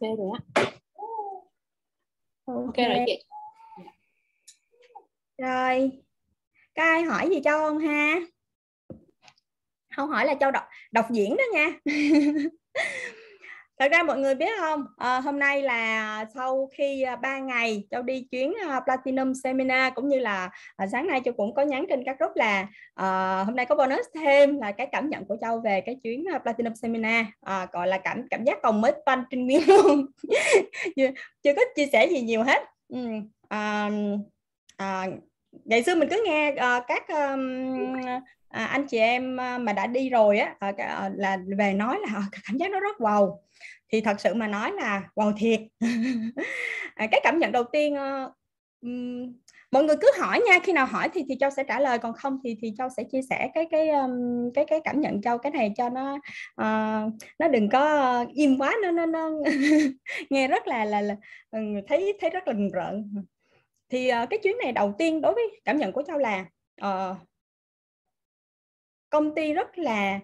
ok rồi á. Ok, okay rồi chị. Rồi có ai hỏi gì cho không ha? Không hỏi là châu đọc đọc diễn đó nha thật ra mọi người biết không? À, hôm nay là sau khi à, 3 ngày châu đi chuyến à, platinum seminar cũng như là à, sáng nay châu cũng có nhắn trên các group là à, hôm nay có bonus thêm là cái cảm nhận của châu về cái chuyến à, platinum seminar. À, gọi là cảm cảm giác còn mới toanh trên nguyên luôn. Chưa, chưa có chia sẻ gì nhiều hết. Ừ. à, à, ngày xưa mình cứ nghe uh, các um, à, anh chị em ờ, mà đã đi rồi á à, là về nói là cảm giác nó rất wow. Thì thật sự mà nói là wow thiệt. À, cái cảm nhận đầu tiên uh, um, mọi người cứ hỏi nha khi nào hỏi thì thì châu sẽ trả lời còn không thì thì châu sẽ chia sẻ cái cái um, cái cái cảm nhận châu cái này cho nó uh, nó đừng có im quá nó nó, nó nghe rất là là, là ừ, thấy thấy rất là rợn. Thì uh, cái chuyến này đầu tiên đối với cảm nhận của châu là uh, công ty rất là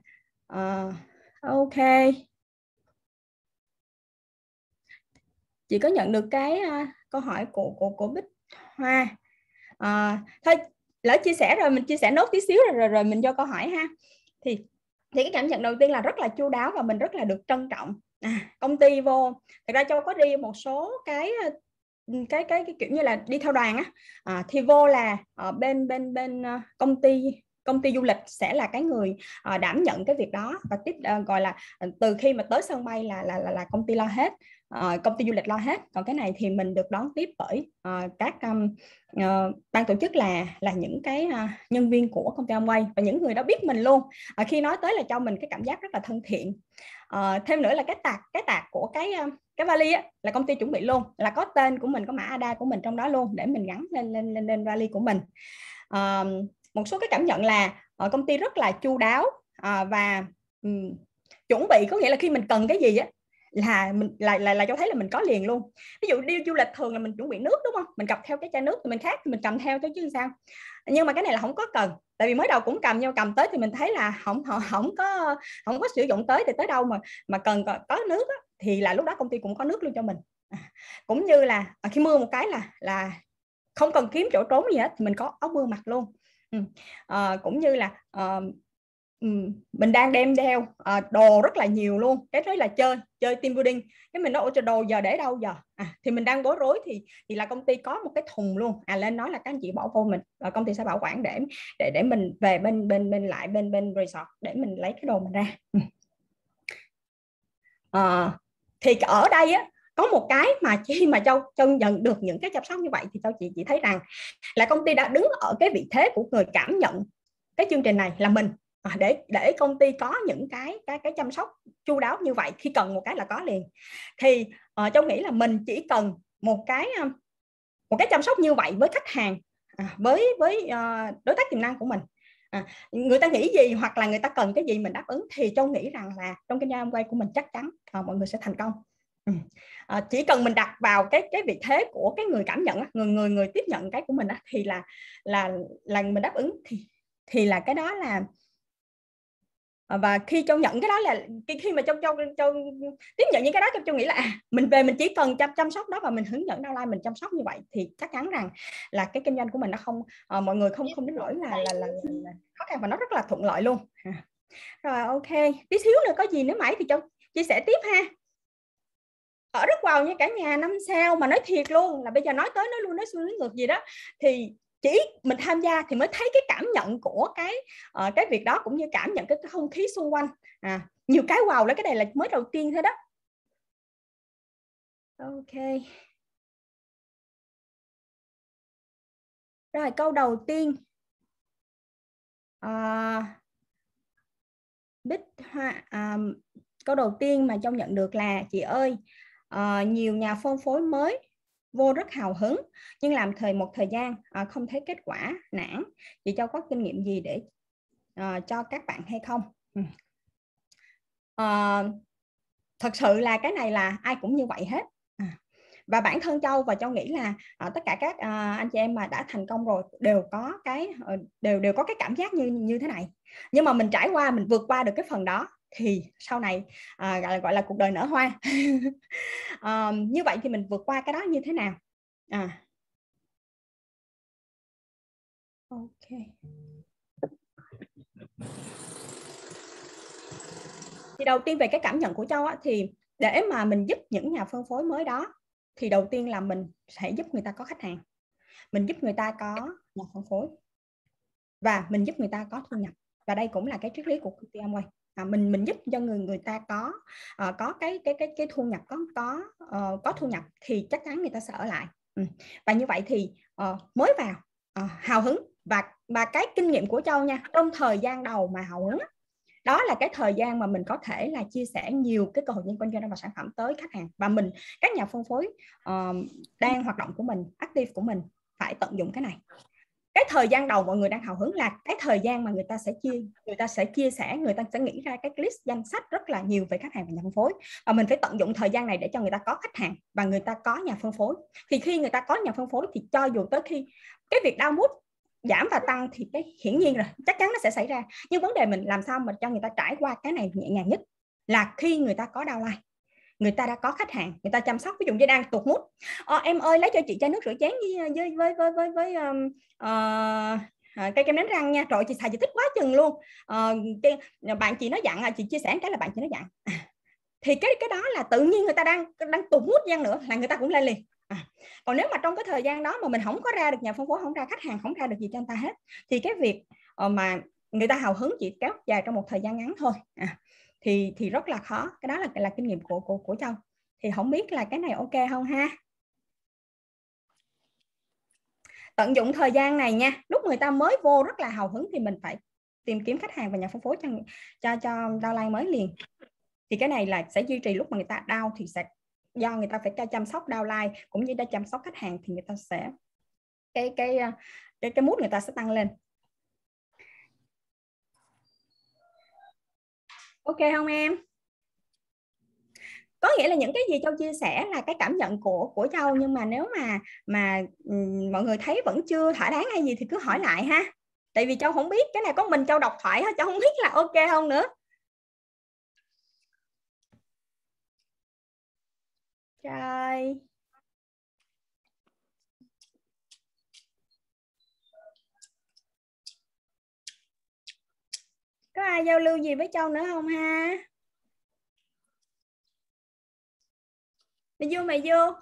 uh, ok. Chị có nhận được cái uh, câu hỏi của của của bích hoa. Uh, thôi lỡ chia sẻ rồi mình chia sẻ nốt tí xíu rồi rồi, rồi mình cho câu hỏi ha. Thì thì cái cảm nhận đầu tiên là rất là chu đáo và mình rất là được trân trọng. À, công ty vô. Thật ra châu có đi một số cái cái cái, cái kiểu như là đi theo đoàn á. À, thì vô là ở bên bên bên công ty công ty du lịch sẽ là cái người uh, đảm nhận cái việc đó và tiếp uh, gọi là ờ, từ khi mà tới sân bay là là là, là công ty lo hết uh, công ty du lịch lo hết. Còn cái này thì mình được đón tiếp bởi uh, các um, uh, ban tổ chức là là những cái uh, nhân viên của công ty Amway và những người đó biết mình luôn. Uh, khi nói tới là cho mình cái cảm giác rất là thân thiện. Uh, thêm nữa là cái tạc cái tạc của cái uh, cái vali á, là công ty chuẩn bị luôn là có tên của mình có mã ADA của mình trong đó luôn để mình gắn lên lên lên, lên vali của mình. Uh, một số cái cảm nhận là uh, công ty rất là chu đáo uh, và um, chuẩn bị có nghĩa là khi mình cần cái gì á là mình là là là cho thấy là mình có liền luôn. Ví dụ đi du lịch thường là mình chuẩn bị nước đúng không? Mình cầm theo cái chai nước thì mình khác thì mình cầm theo tới chứ sao? Nhưng mà cái này là không có cần tại vì mới đầu cũng cầm nhau cầm tới thì mình thấy là không không, không có không có sử dụng tới thì tới đâu mà mà cần có, có nước á, thì là lúc đó công ty cũng có nước luôn cho mình. À, cũng như là à, khi mưa một cái là là không cần kiếm chỗ trốn gì hết thì mình có áo mưa mặc luôn ừ. à, cũng như là à, mình đang đem theo à, đồ rất là nhiều luôn. Cái đấy là chơi chơi team building. Cái mình nói cho đồ giờ để đâu giờ? À, thì mình đang bối rối thì thì là công ty có một cái thùng luôn. À lên nói là các anh chị bỏ vô mình và công ty sẽ bảo quản để để để mình về bên bên bên lại bên bên resort để mình lấy cái đồ mình ra. À, thì ở đây á có một cái mà khi mà châu chân nhận được những cái chăm sóc như vậy thì châu chị chỉ thấy rằng là công ty đã đứng ở cái vị thế của người cảm nhận cái chương trình này là mình. À, để để công ty có những cái cái cái chăm sóc chu đáo như vậy khi cần một cái là có liền. Thì uh, châu nghĩ là mình chỉ cần một cái ờ, một cái chăm sóc như vậy với khách hàng à, với với uh, đối tác tiềm năng của mình. À, người ta nghĩ gì hoặc là người ta cần cái gì mình đáp ứng thì châu nghĩ rằng là trong cái doanh quay của mình chắc chắn à, mọi người sẽ thành công à, chỉ cần mình đặt vào cái cái vị thế của cái người cảm nhận người người người tiếp nhận cái của mình thì là là là mình đáp ứng thì thì là cái đó là ờ, và khi châu nhận cái đó là khi mà châu châu châu tiếp nhận những cái đó châu châu nghĩ là à, mình về mình chỉ cần chăm chăm sóc đó và mình hướng dẫn online mình chăm sóc như vậy thì chắc chắn rằng là cái kinh doanh của mình nó không à, mọi người không không đến nỗi là là, là, là khó khăn và nó rất là thuận lợi luôn. Rồi ok tí xíu nữa có gì nữa mãi thì châu chia sẻ tiếp ha ở rất vào như cả nhà năm sao mà nói thiệt luôn là bây giờ nói tới nói luôn nói xuôi nói ngược gì đó thì chỉ mình tham gia thì mới thấy cái cảm nhận của cái uh, cái việc đó cũng như cảm nhận cái, cái không khí xung quanh. À nhiều cái wow lấy cái này là mới đầu tiên thôi đó. Ok. Rồi câu đầu tiên. À, bích hoa à, câu đầu tiên mà trong nhận được là chị ơi à, nhiều nhà phân phối mới vô rất hào hứng nhưng làm thời một thời gian à, không thấy kết quả nản. Chị châu có kinh nghiệm gì để à, cho các bạn hay không? À, thật sự là cái này là ai cũng như vậy hết. À, và bản thân châu và châu nghĩ là à, tất cả các à, anh chị em mà đã thành công rồi đều có cái đều đều có cái cảm giác như như thế này. Nhưng mà mình trải qua mình vượt qua được cái phần đó thì sau này à, gọi là gọi là cuộc đời nở hoa. À, như vậy thì mình vượt qua cái đó như thế nào? À. Ok. Thì đầu tiên về cái cảm nhận của châu á, thì để mà mình giúp những nhà phân phối mới đó thì đầu tiên là mình sẽ giúp người ta có khách hàng. Mình giúp người ta có nhà phân phối và mình giúp người ta có thu nhập. Và đây cũng là cái triết lý của công ty Amway à, mình mình giúp cho người người ta có uh, có cái cái cái cái thu nhập có có uh, có thu nhập thì chắc chắn người ta sẽ ở lại. Ừ. và như vậy thì uh, mới vào uh, hào hứng. Và và cái kinh nghiệm của châu nha trong thời gian đầu mà hào hứng đó là cái thời gian mà mình có thể là chia sẻ nhiều cái cơ hội liên quan doanh và sản phẩm tới khách hàng. Và mình các nhà phân phối uh, đang hoạt động của mình active của mình phải tận dụng cái này cái thời gian đầu mọi người đang hào hứng là cái thời gian mà người ta sẽ chia, người ta sẽ chia sẻ, người ta sẽ nghĩ ra cái list danh sách rất là nhiều về khách hàng và nhà phân phối. Và mình phải tận dụng thời gian này để cho người ta có khách hàng và người ta có nhà phân phối. Thì khi người ta có nhà phân phối thì cho dù tới khi cái việc đau mút giảm và tăng thì cái hiển nhiên rồi chắc chắn nó sẽ xảy ra. Nhưng vấn đề mình làm sao mà cho người ta trải qua cái này nhẹ nhàng nhất là khi người ta có downline người ta đã có khách hàng người ta chăm sóc ví dụ như đang tụt mút ờ, em ơi lấy cho chị chai nước rửa chén với ờ, với với với với, với um, uh, cây kem đánh răng nha. Trời chị xài chị thích quá chừng luôn. Uh, cái, bạn chị nó dặn à, chị chia sẻ cái là bạn chị nó dặn. À, thì cái cái đó là tự nhiên người ta đang đang tụt mút gian nữa là người ta cũng lên liền. À, còn nếu mà trong cái thời gian đó mà mình không có ra được nhà phân phối không ra khách hàng không ra được gì cho anh ta hết thì cái việc mà người ta hào hứng chỉ kéo dài trong một thời gian ngắn thôi. À, thì thì rất là khó. Cái đó là là kinh nghiệm của của của châu. Thì không biết là cái này ok không ha? Tận dụng thời gian này nha. Lúc người ta mới vô rất là hào hứng thì mình phải tìm kiếm khách hàng và nhà phân phối cho cho cho downline mới liền. Thì cái này là sẽ duy trì lúc mà người ta đau thì sẽ do người ta phải cho chăm sóc downline cũng như đã chăm sóc khách hàng thì người ta sẽ, cái cái cái cái mút người ta sẽ tăng lên. Ok không em? Có nghĩa là những cái gì châu chia sẻ là cái cảm nhận của của châu, nhưng mà nếu mà mà mọi người thấy vẫn chưa thỏa đáng hay gì thì cứ hỏi lại ha. Tại vì châu không biết, cái này có mình châu đọc thoại thôi, châu không biết là ok không nữa. Trời. Có ai giao lưu gì với châu nữa không ha? Mày vô mày vô.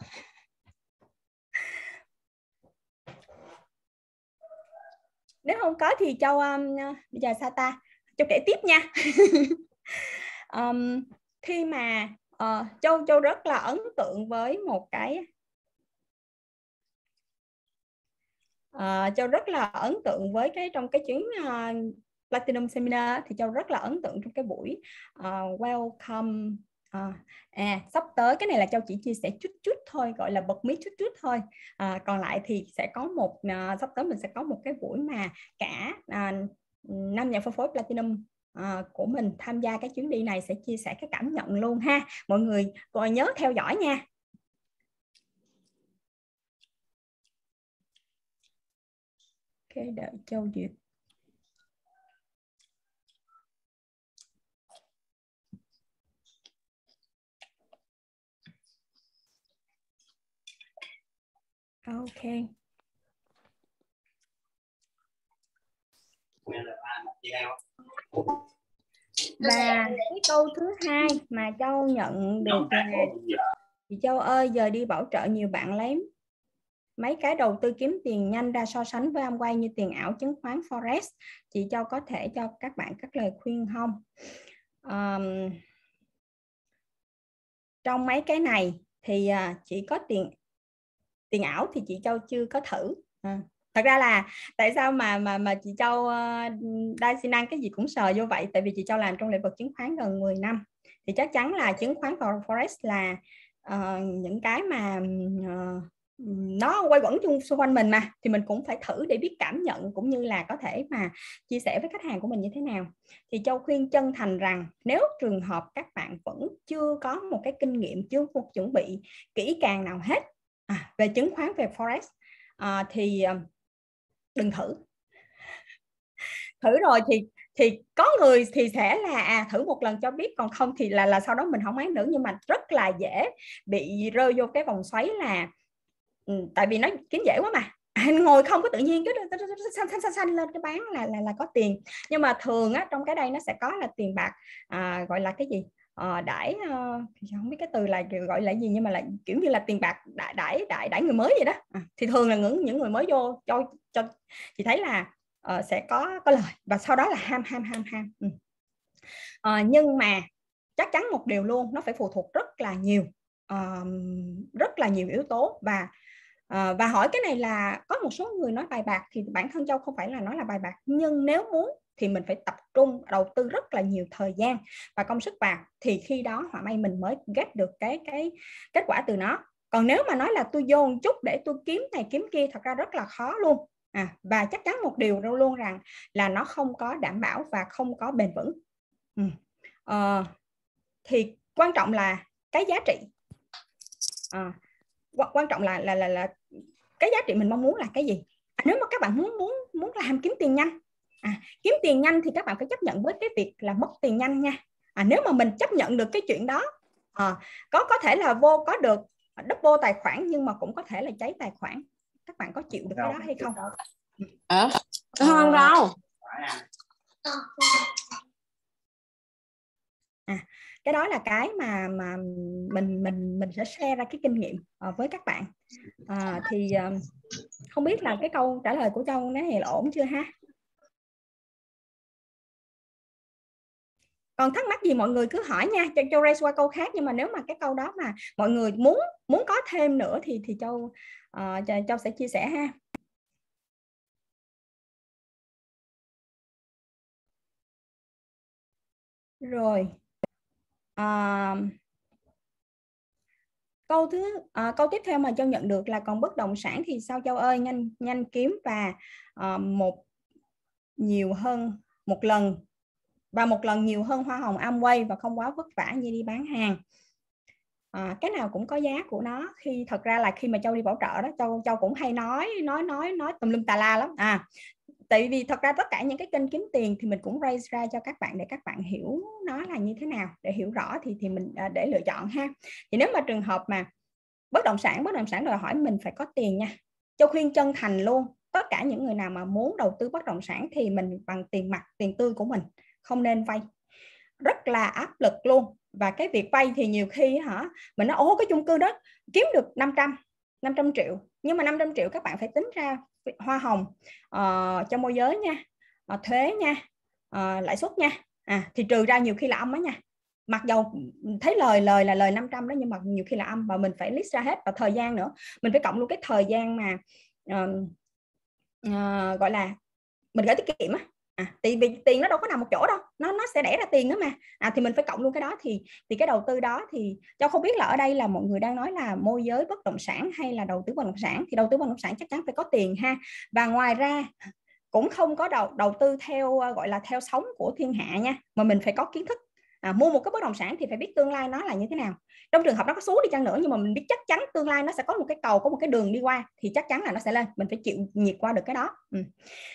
Nếu không có thì châu um, bây giờ sao ta? Châu kể tiếp nha. Um, khi mà uh, châu châu rất là ấn tượng với một cái uh, châu rất là ấn tượng với cái trong cái chuyến uh, Platinum Seminar thì Châu rất là ấn tượng trong cái buổi uh, welcome À, à sắp tới. Cái này là châu chỉ chia sẻ chút chút thôi gọi là bật mí chút chút thôi. À, còn lại thì sẽ có một à, sắp tới mình sẽ có một cái buổi mà cả à, năm nhà phân phối platinum à, của mình tham gia cái chuyến đi này sẽ chia sẻ cái cảm nhận luôn ha. Mọi người còn nhớ theo dõi nha. Ok đợi châu duyệt. Ok. Và cái câu thứ hai mà châu nhận được là chị châu ơi giờ đi bảo trợ nhiều bạn lấy mấy cái đầu tư kiếm tiền nhanh ra so sánh với Amway như tiền ảo chứng khoán forex. Chị châu có thể cho các bạn các lời khuyên không? Um, trong mấy cái này thì à, uh, chỉ có tiền tiền ảo thì chị châu chưa có thử. À. thật ra là tại sao mà mà mà chị châu ờ, uh, đa xi năng cái gì cũng sờ vô vậy? Tại vì chị châu làm trong lĩnh vực chứng khoán gần 10 năm. Thì chắc chắn là chứng khoán forex là uh, những cái mà uh, nó quay quẩn chung xung quanh mình mà. Thì mình cũng phải thử để biết cảm nhận cũng như là có thể mà chia sẻ với khách hàng của mình như thế nào. Thì châu khuyên chân thành rằng nếu trường hợp các bạn vẫn chưa có một cái kinh nghiệm chưa một chuẩn bị kỹ càng nào hết à, về chứng khoán về forex à, thì à, đừng thử. Thử rồi thì thì có người thì sẽ là à, thử một lần cho biết còn không thì là là sau đó mình không án nữa. Nhưng mà rất là dễ bị rơi vô cái vòng xoáy là ừ, tại vì nó kiếm dễ quá mà. Anh ngồi không có tự nhiên cứ xanh xanh xanh xanh lên cái bán là là là có tiền. Nhưng mà thường á trong cái đây nó sẽ có là tiền bạc à, gọi là cái gì? Uh, đãi uh, không biết cái từ là gọi là gì nhưng mà là kiểu như là tiền bạc đãi đãi đãi, đãi người mới vậy đó. À, thì thường là những những người mới vô cho cho chị thấy là uh, sẽ có có lời và sau đó là ham ham ham ham. Ừ. uh, nhưng mà chắc chắn một điều luôn nó phải phụ thuộc rất là nhiều uh, rất là nhiều yếu tố và À, và hỏi cái này là có một số người nói bài bạc thì bản thân châu không phải là nói là bài bạc nhưng nếu muốn thì mình phải tập trung đầu tư rất là nhiều thời gian và công sức vào. Thì khi đó họa may mình mới ghép được cái cái kết quả từ nó. Còn nếu mà nói là tôi dồn chút để tôi kiếm này kiếm kia thật ra rất là khó luôn. À, và chắc chắn một điều luôn rằng là nó không có đảm bảo và không có bền vững. Ừ. à, thì quan trọng là cái giá trị. À, quan trọng là là là là cái giá trị mình mong muốn là cái gì? À, nếu mà các bạn muốn muốn muốn làm kiếm tiền nhanh à, kiếm tiền nhanh thì các bạn phải chấp nhận với cái việc là mất tiền nhanh nha. À, nếu mà mình chấp nhận được cái chuyện đó à, có có thể là vô có được double tài khoản nhưng mà cũng có thể là cháy tài khoản. Các bạn có chịu được cái đó hay không? Ờ không đâu à, cái đó là cái mà mà mình mình mình sẽ share ra cái kinh nghiệm uh, với các bạn. À, thì uh, không biết là cái câu trả lời của châu nó là ổn chưa ha còn thắc mắc gì mọi người cứ hỏi nha cho châu raise qua câu khác. Nhưng mà nếu mà cái câu đó mà mọi người muốn muốn có thêm nữa thì thì châu uh, châu sẽ chia sẻ ha. Rồi. À, câu thứ à, câu tiếp theo mà châu nhận được là còn bất động sản thì sao châu ơi? Nhanh nhanh kiếm và à, một nhiều hơn một lần và một lần nhiều hơn hoa hồng Amway và không quá vất vả như đi bán hàng. À, cái nào cũng có giá của nó. Khi thật ra là khi mà châu đi bảo trợ đó châu châu cũng hay nói nói nói nói tùm lum tà la lắm. À tại vì thật ra tất cả những cái kênh kiếm tiền thì mình cũng raise ra cho các bạn để các bạn hiểu nó là như thế nào. Để hiểu rõ thì thì mình à, để lựa chọn ha. Thì nếu mà trường hợp mà bất động sản bất động sản đòi hỏi mình phải có tiền nha. Châu khuyên chân thành luôn tất cả những người nào mà muốn đầu tư bất động sản thì mình bằng tiền mặt tiền tươi của mình không nên vay. Rất là áp lực luôn. Và cái việc vay thì nhiều khi hả mình nói ố cái chung cư đó kiếm được 500 500 triệu. Nhưng mà 500 triệu các bạn phải tính ra hoa hồng uh, cho môi giới nha uh, thuế nha uh, lãi suất nha. À, thì trừ ra nhiều khi là âm đó nha. Mặc dầu thấy lời lời là lời 500 đó nhưng mà nhiều khi là âm và mình phải list ra hết. Và thời gian nữa mình phải cộng luôn cái thời gian mà uh, uh, gọi là mình gửi tiết kiệm á à, thì vì tiền nó đâu có nằm một chỗ đâu nó nó sẽ đẻ ra tiền đó mà. À, thì mình phải cộng luôn cái đó. Thì thì cái đầu tư đó thì cho không biết là ở đây là mọi người đang nói là môi giới bất động sản hay là đầu tư bất động sản. Thì đầu tư bất động sản chắc chắn phải có tiền ha. Và ngoài ra cũng không có đầu đầu tư theo ờ, gọi là theo sống của thiên hạ nha mà mình phải có kiến thức à, mua một cái bất động sản thì phải biết tương lai nó là như thế nào. Trong trường hợp nó có xuống đi chăng nữa nhưng mà mình biết chắc chắn tương lai nó sẽ có một cái cầu có một cái đường đi qua thì chắc chắn là nó sẽ lên. Mình phải chịu nhiệt qua được cái đó. Ừ.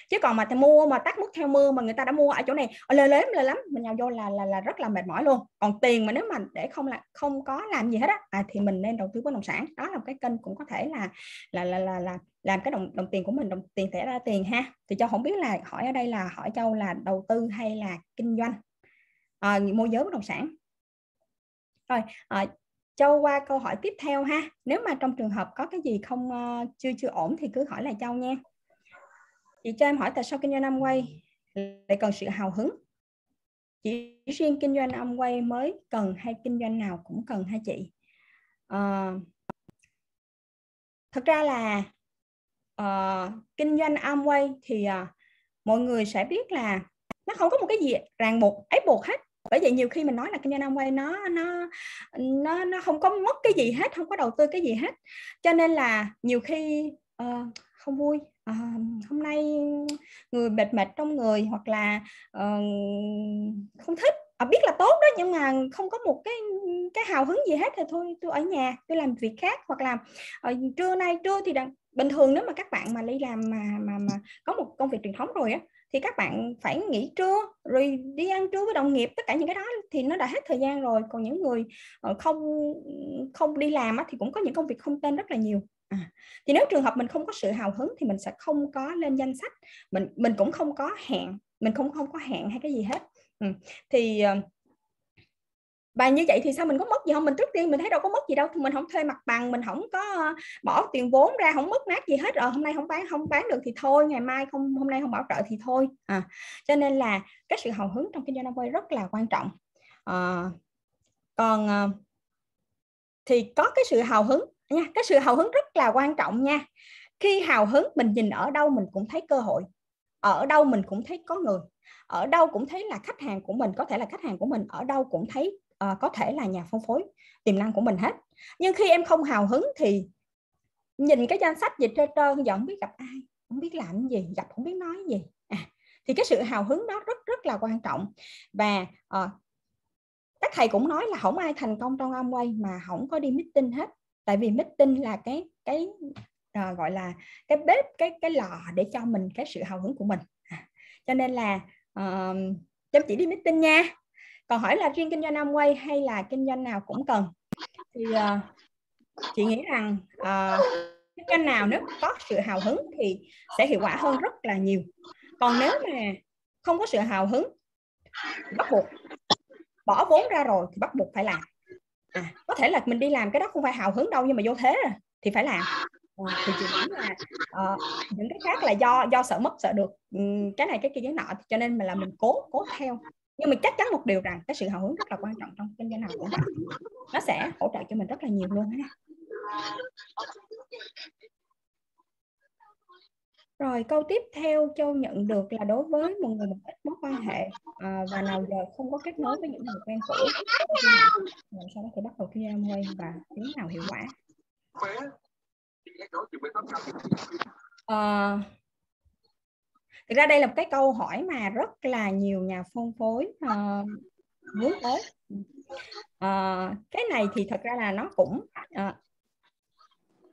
chứ còn mà mua mà tắt mức theo mưa mà người ta đã mua ở chỗ này lời lếm lời lắm. Mình nhào vô là là là rất là mệt mỏi luôn. Còn tiền mà nếu mà để không là không có làm gì hết á à, thì mình nên đầu tư bất động sản. Đó là một cái kênh cũng có thể là là là là, là làm cái đồng đồng tiền của mình đồng tiền thẻ ra tiền ha. Thì cho không biết là hỏi ở đây là hỏi châu là đầu tư hay là kinh doanh? À, môi giới bất động sản. Rồi ờ, à, Châu qua câu hỏi tiếp theo ha. Nếu mà trong trường hợp có cái gì không uh, chưa chưa ổn thì cứ hỏi lại Châu nha. Chị cho em hỏi tại sao kinh doanh năm quay lại cần sự hào hứng? Chỉ riêng kinh doanh âm quay mới cần hay kinh doanh nào cũng cần hay chị? Uh, thật ra là uh, kinh doanh Amway thì uh, mọi người sẽ biết là nó không có một cái gì ràng buộc ép buộc hết. Bởi vậy nhiều khi mình nói là kinh doanh Amway nó nó nó nó không có mất cái gì hết không có đầu tư cái gì hết. Cho nên là nhiều khi uh, không vui uh, hôm nay người mệt mệt trong người hoặc là uh, không thích à, biết là tốt đó nhưng mà không có một cái cái hào hứng gì hết thì thôi tôi ở nhà tôi làm việc khác hoặc là uh, trưa nay trưa thì đang, bình thường nếu mà các bạn mà đi làm mà mà mà có một công việc truyền thống rồi á thì các bạn phải nghỉ trưa rồi đi ăn trưa với đồng nghiệp tất cả những cái đó thì nó đã hết thời gian rồi. Còn những người ờ, không không đi làm thì cũng có những công việc không tên rất là nhiều. À, thì nếu trường hợp mình không có sự hào hứng thì mình sẽ không có lên danh sách. Mình mình cũng không có hẹn mình không không có hẹn hay cái gì hết. Ừ. thì uh, và như vậy thì sao mình có mất gì không? Mình trước tiên mình thấy đâu có mất gì đâu mình không thuê mặt bằng mình không có ờ, bỏ tiền vốn ra không mất mát gì hết rồi hôm nay không bán không bán được thì thôi ngày mai không hôm nay không bảo trợ thì thôi. À, cho nên là cái sự hào hứng trong kinh doanh quay rất là quan trọng. À, còn à, thì có cái sự hào hứng nha cái sự hào hứng rất là quan trọng nha. Khi hào hứng mình nhìn ở đâu mình cũng thấy cơ hội ở đâu mình cũng thấy có người ở đâu cũng thấy là khách hàng của mình có thể là khách hàng của mình ở đâu cũng thấy uh, có thể là nhà phân phối tiềm năng của mình hết. Nhưng khi em không hào hứng thì nhìn cái danh sách dịch trơn trơn giờ không biết gặp ai không biết làm gì gặp không biết nói gì. À, thì cái sự hào hứng đó rất rất là quan trọng. Và uh, các thầy cũng nói là không ai thành công trong amway mà không có đi meeting hết. Tại vì meeting là cái cái à, gọi là cái bếp cái cái lò để cho mình cái sự hào hứng của mình. À, cho nên là à, chăm chỉ đi meeting nha còn hỏi là riêng kinh doanh Amway hay là kinh doanh nào cũng cần? Thì uh, chị nghĩ rằng uh, kinh doanh nào nếu có sự hào hứng thì sẽ hiệu quả hơn rất là nhiều. Còn nếu mà không có sự hào hứng bắt buộc bỏ vốn ra rồi thì bắt buộc phải làm. À, có thể là mình đi làm cái đó không phải hào hứng đâu nhưng mà vô thế rồi thì phải làm. À, thì chị nghĩ là uh, những cái khác là do do sợ mất sợ được. Cái này cái kia cái nọ cho nên mà là mình cố cố theo nhưng mình chắc chắn một điều rằng cái sự hào hứng rất là quan trọng trong kinh doanh nào cũng vậy nó sẽ hỗ trợ cho mình rất là nhiều luôn ha rồi câu tiếp theo Châu nhận được là đối với một người một ít mối quan hệ à, và nào giờ không có kết nối với những người quen cũ làm sao có thể bắt đầu kinh doanh quay và thế nào hiệu quả? À, thực ra đây là một cái câu hỏi mà rất là nhiều nhà phân phối uh, muốn tới. Uh, cái này thì thật ra là nó cũng uh,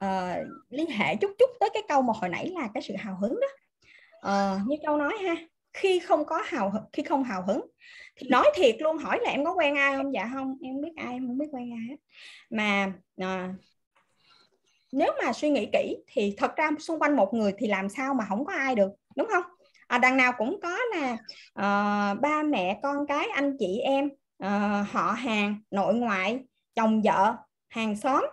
uh, liên hệ chút chút tới cái câu mà hồi nãy là cái sự hào hứng đó. Uh, như châu nói ha khi không có hào khi không hào hứng thì nói thiệt luôn hỏi là em có quen ai không? Dạ không em biết ai em không biết quen ai hết. Mà uh, nếu mà suy nghĩ kỹ thì thật ra xung quanh một người thì làm sao mà không có ai được đúng không? À, đằng nào cũng có là uh, ờ, ba mẹ con cái anh chị em uh, họ hàng nội ngoại chồng vợ hàng xóm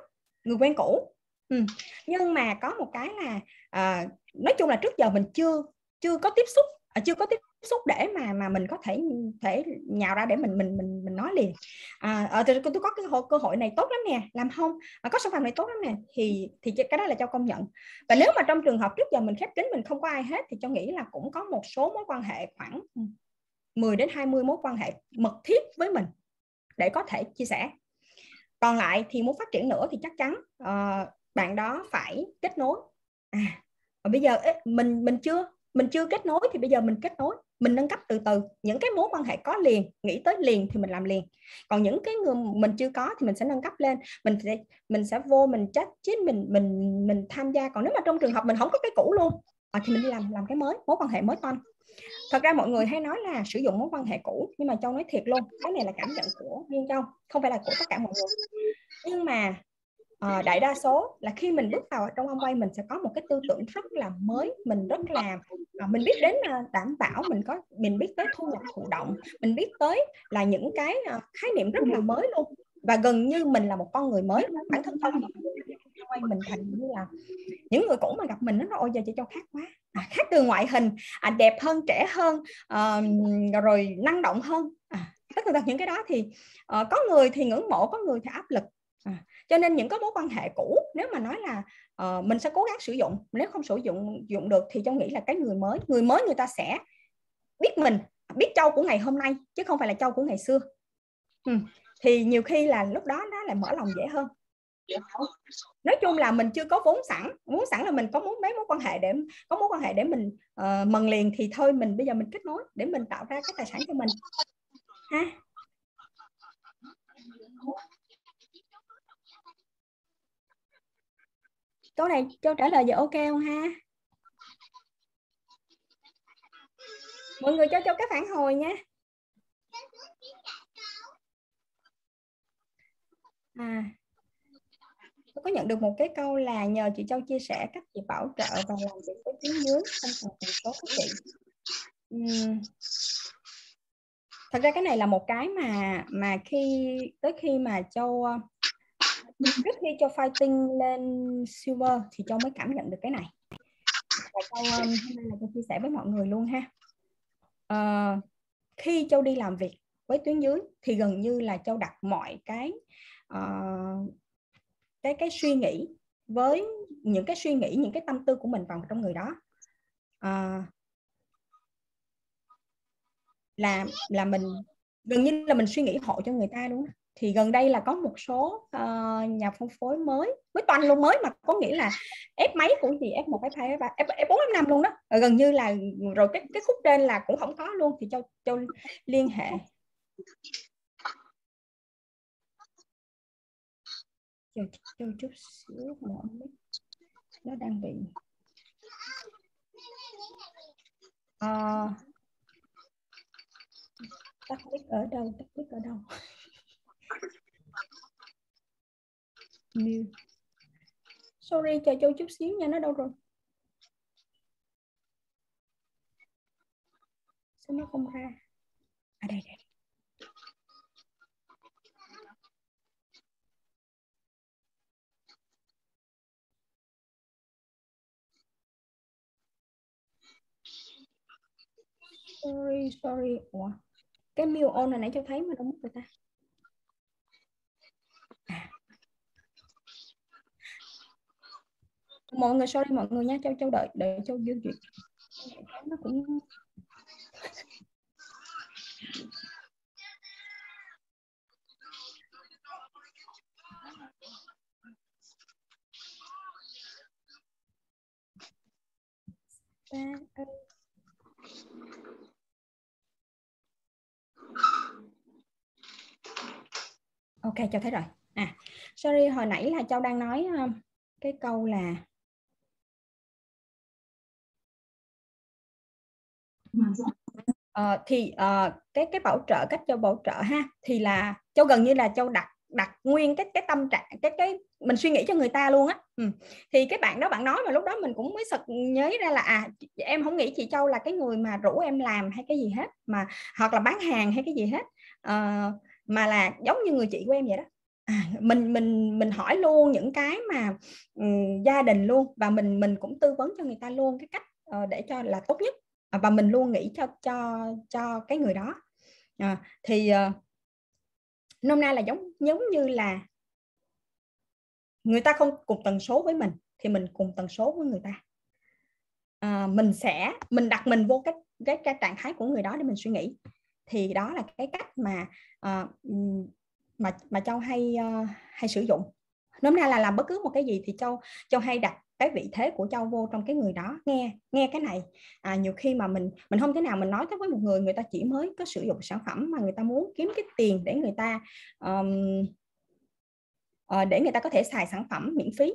người quen cũ ừ. nhưng mà có một cái là uh, nói chung là trước giờ mình chưa chưa có tiếp xúc à, chưa có tiếp xúc để mà mà mình có thể thể nhào ra để mình mình mình mình nói liền. À, à tôi, tôi có cái hội, cơ hội này tốt lắm nè làm không? À, có sản phẩm này tốt lắm nè thì thì cái đó là cho công nhận. Và nếu mà trong trường hợp trước giờ mình khép kín mình không có ai hết thì cho nghĩ là cũng có một số mối quan hệ khoảng 10 đến 20 mối quan hệ mật thiết với mình để có thể chia sẻ. Còn lại thì muốn phát triển nữa thì chắc chắn uh, bạn đó phải kết nối. À bây giờ mình mình chưa mình chưa kết nối thì bây giờ mình kết nối mình nâng cấp từ từ những cái mối quan hệ có liền nghĩ tới liền thì mình làm liền. Còn những cái người mình chưa có thì mình sẽ nâng cấp lên mình sẽ mình sẽ vô mình chat chứ mình mình mình tham gia. Còn nếu mà trong trường hợp mình không có cái cũ luôn à, thì mình đi làm làm cái mới mối quan hệ mới con thật ra mọi người hay nói là sử dụng mối quan hệ cũ nhưng mà châu nói thiệt luôn cái này là cảm nhận của riêng châu không phải là của tất cả mọi người. Nhưng mà à, đại đa số là khi mình bước vào trong ông quay mình sẽ có một cái tư tưởng rất là mới mình rất là à, mình biết đến à, đảm bảo mình có mình biết tới thu nhập thụ động mình biết tới là những cái à, khái niệm rất là mới luôn. Và gần như mình là một con người mới bản thân tôi quay mình thành như là những người cũ mà gặp mình nó nói ôi giờ chị cho khác quá. À, khác từ ngoại hình à, đẹp hơn trẻ hơn à, rồi năng động hơn. À, tất cả những cái đó thì uh, có người thì ngưỡng mộ có người thì áp lực. à, cho nên những cái mối quan hệ cũ nếu mà nói là uh, mình sẽ cố gắng sử dụng nếu không sử dụng dụng được thì châu nghĩ là cái người mới người mới người ta sẽ biết mình biết châu của ngày hôm nay chứ không phải là châu của ngày xưa. Ừ. thì nhiều khi là lúc đó nó lại mở lòng dễ hơn. Nói chung là mình chưa có vốn sẵn muốn sẵn là mình có muốn mấy mối quan hệ để có mối quan hệ để mình uh, mần liền thì thôi mình bây giờ mình kết nối để mình tạo ra cái tài sản cho mình. Ha? Câu này, câu trả lời giờ ok không ha? Mọi người cho cho cái phản hồi nha. À tôi có nhận được một cái câu là nhờ chị Châu chia sẻ cách chị bảo trợ và làm việc với tuyến dưới không cần thành phố các chị. Uhm. thật ra cái này là một cái mà mà khi, tới khi mà Châu trước khi cho fighting lên silver thì Châu mới cảm nhận được cái này. Và Châu um, hôm nay là Châu chia sẻ với mọi người luôn ha. Uh, khi Châu đi làm việc với tuyến dưới thì gần như là Châu đặt mọi cái uh, cái cái suy nghĩ với những cái suy nghĩ những cái tâm tư của mình vào trong người đó. À, là là mình gần như là mình suy nghĩ hộ cho người ta luôn thì gần đây là có một số uh, nhà phân phối mới mới toàn luôn mới mà có nghĩa là ép máy cũng gì f một f hai f ba f bốn f năm luôn đó. Rồi gần như là rồi cái cái khúc trên là cũng không có luôn thì cho cho liên hệ. Chờ chờ chút xíu mở nó đang bị. À, tắt mic ở đâu tắt mic ở đâu? Sorry, chờ châu chút xíu nha, nó đâu rồi? Sao nó không ra? À đây, đây. sorry sorry ủa cái mute on này nãy cho thấy mà đâu mất rồi ta mọi người, sorry mọi người nha châu châu đợi đợi châu dương duyệt. Nó cũng ok, cho thấy rồi. À sorry, hồi nãy là châu đang nói um, cái câu là à, thì à, cái cái bảo trợ cách châu bảo trợ ha thì là châu gần như là châu đặt đặt nguyên cái cái tâm trạng cái cái mình suy nghĩ cho người ta luôn á. Ừ. thì cái bạn đó bạn nói mà lúc đó mình cũng mới sực nhớ ra là à em không nghĩ chị Châu là cái người mà rủ em làm hay cái gì hết mà hoặc là bán hàng hay cái gì hết. À, mà là giống như người chị của em vậy đó. À, mình mình mình hỏi luôn những cái mà um, gia đình luôn và mình mình cũng tư vấn cho người ta luôn cái cách uh, để cho là tốt nhất. À, và mình luôn nghĩ cho cho cho cái người đó. À, thì uh, nôm na là giống giống như là người ta không cùng tần số với mình thì mình cùng tần số với người ta. À, mình sẽ mình đặt mình vô cái cái cái trạng thái của người đó để mình suy nghĩ. Thì đó là cái cách mà uh, mà mà châu hay uh, hay sử dụng. Nôm na là làm bất cứ một cái gì thì châu châu hay đặt cái vị thế của châu vô trong cái người đó. Nghe nghe cái này. À, nhiều khi mà mình mình không thể nào mình nói tới với một người người ta chỉ mới có sử dụng sản phẩm mà người ta muốn kiếm cái tiền để người ta um, uh, để người ta có thể xài sản phẩm miễn phí.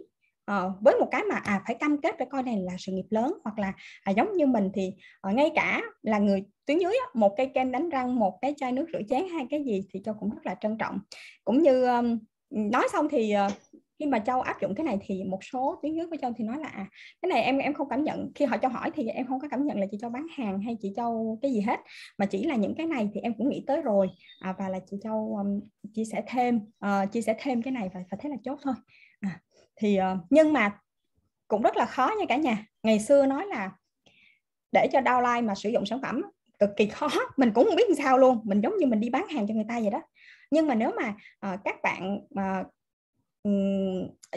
Uh, với một cái mà à phải cam kết phải coi này là sự nghiệp lớn hoặc là à, giống như mình thì uh, ngay cả là người tuyến dưới một cây kem đánh răng một cái chai nước rửa chén hay cái gì thì cho cũng rất là trân trọng. Cũng như um, nói xong thì uh, khi mà châu áp dụng cái này thì một số tuyến dưới của châu thì nói là à, cái này em em không cảm nhận. Khi họ cho hỏi thì em không có cảm nhận là chị châu bán hàng hay chị châu cái gì hết. Mà chỉ là những cái này thì em cũng nghĩ tới rồi. À, và là chị châu um, chia sẻ thêm uh, chia sẻ thêm cái này và, và thế là chốt thôi. À, thì uh, nhưng mà cũng rất là khó nha cả nhà. Ngày xưa nói là để cho downline mà sử dụng sản phẩm cực kỳ khó mình cũng không biết làm sao luôn. Mình giống như mình đi bán hàng cho người ta vậy đó. Nhưng mà nếu mà uh, các bạn uh,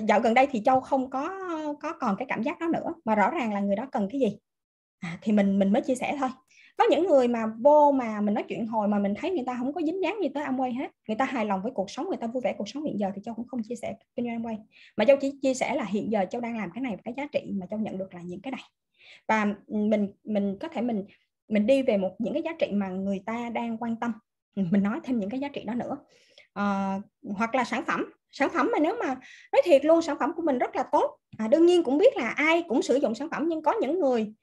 dạo gần đây thì châu không có có còn cái cảm giác đó nữa mà rõ ràng là người đó cần cái gì? À, thì mình mình mới chia sẻ thôi. Có những người mà vô mà mình nói chuyện hồi mà mình thấy người ta không có dính dáng gì tới Amway hết người ta hài lòng với cuộc sống người ta vui vẻ cuộc sống hiện giờ thì châu cũng không chia sẻ kinh doanh Amway. Mà châu chỉ chia sẻ là hiện giờ châu đang làm cái này cái giá trị mà châu nhận được là những cái này. Và mình mình có thể mình mình đi về một những cái giá trị mà người ta đang quan tâm. Mình nói thêm những cái giá trị đó nữa. À, hoặc là sản phẩm sản phẩm mà nếu mà nói thiệt luôn sản phẩm của mình rất là tốt. À, đương nhiên cũng biết là ai cũng sử dụng sản phẩm nhưng có những người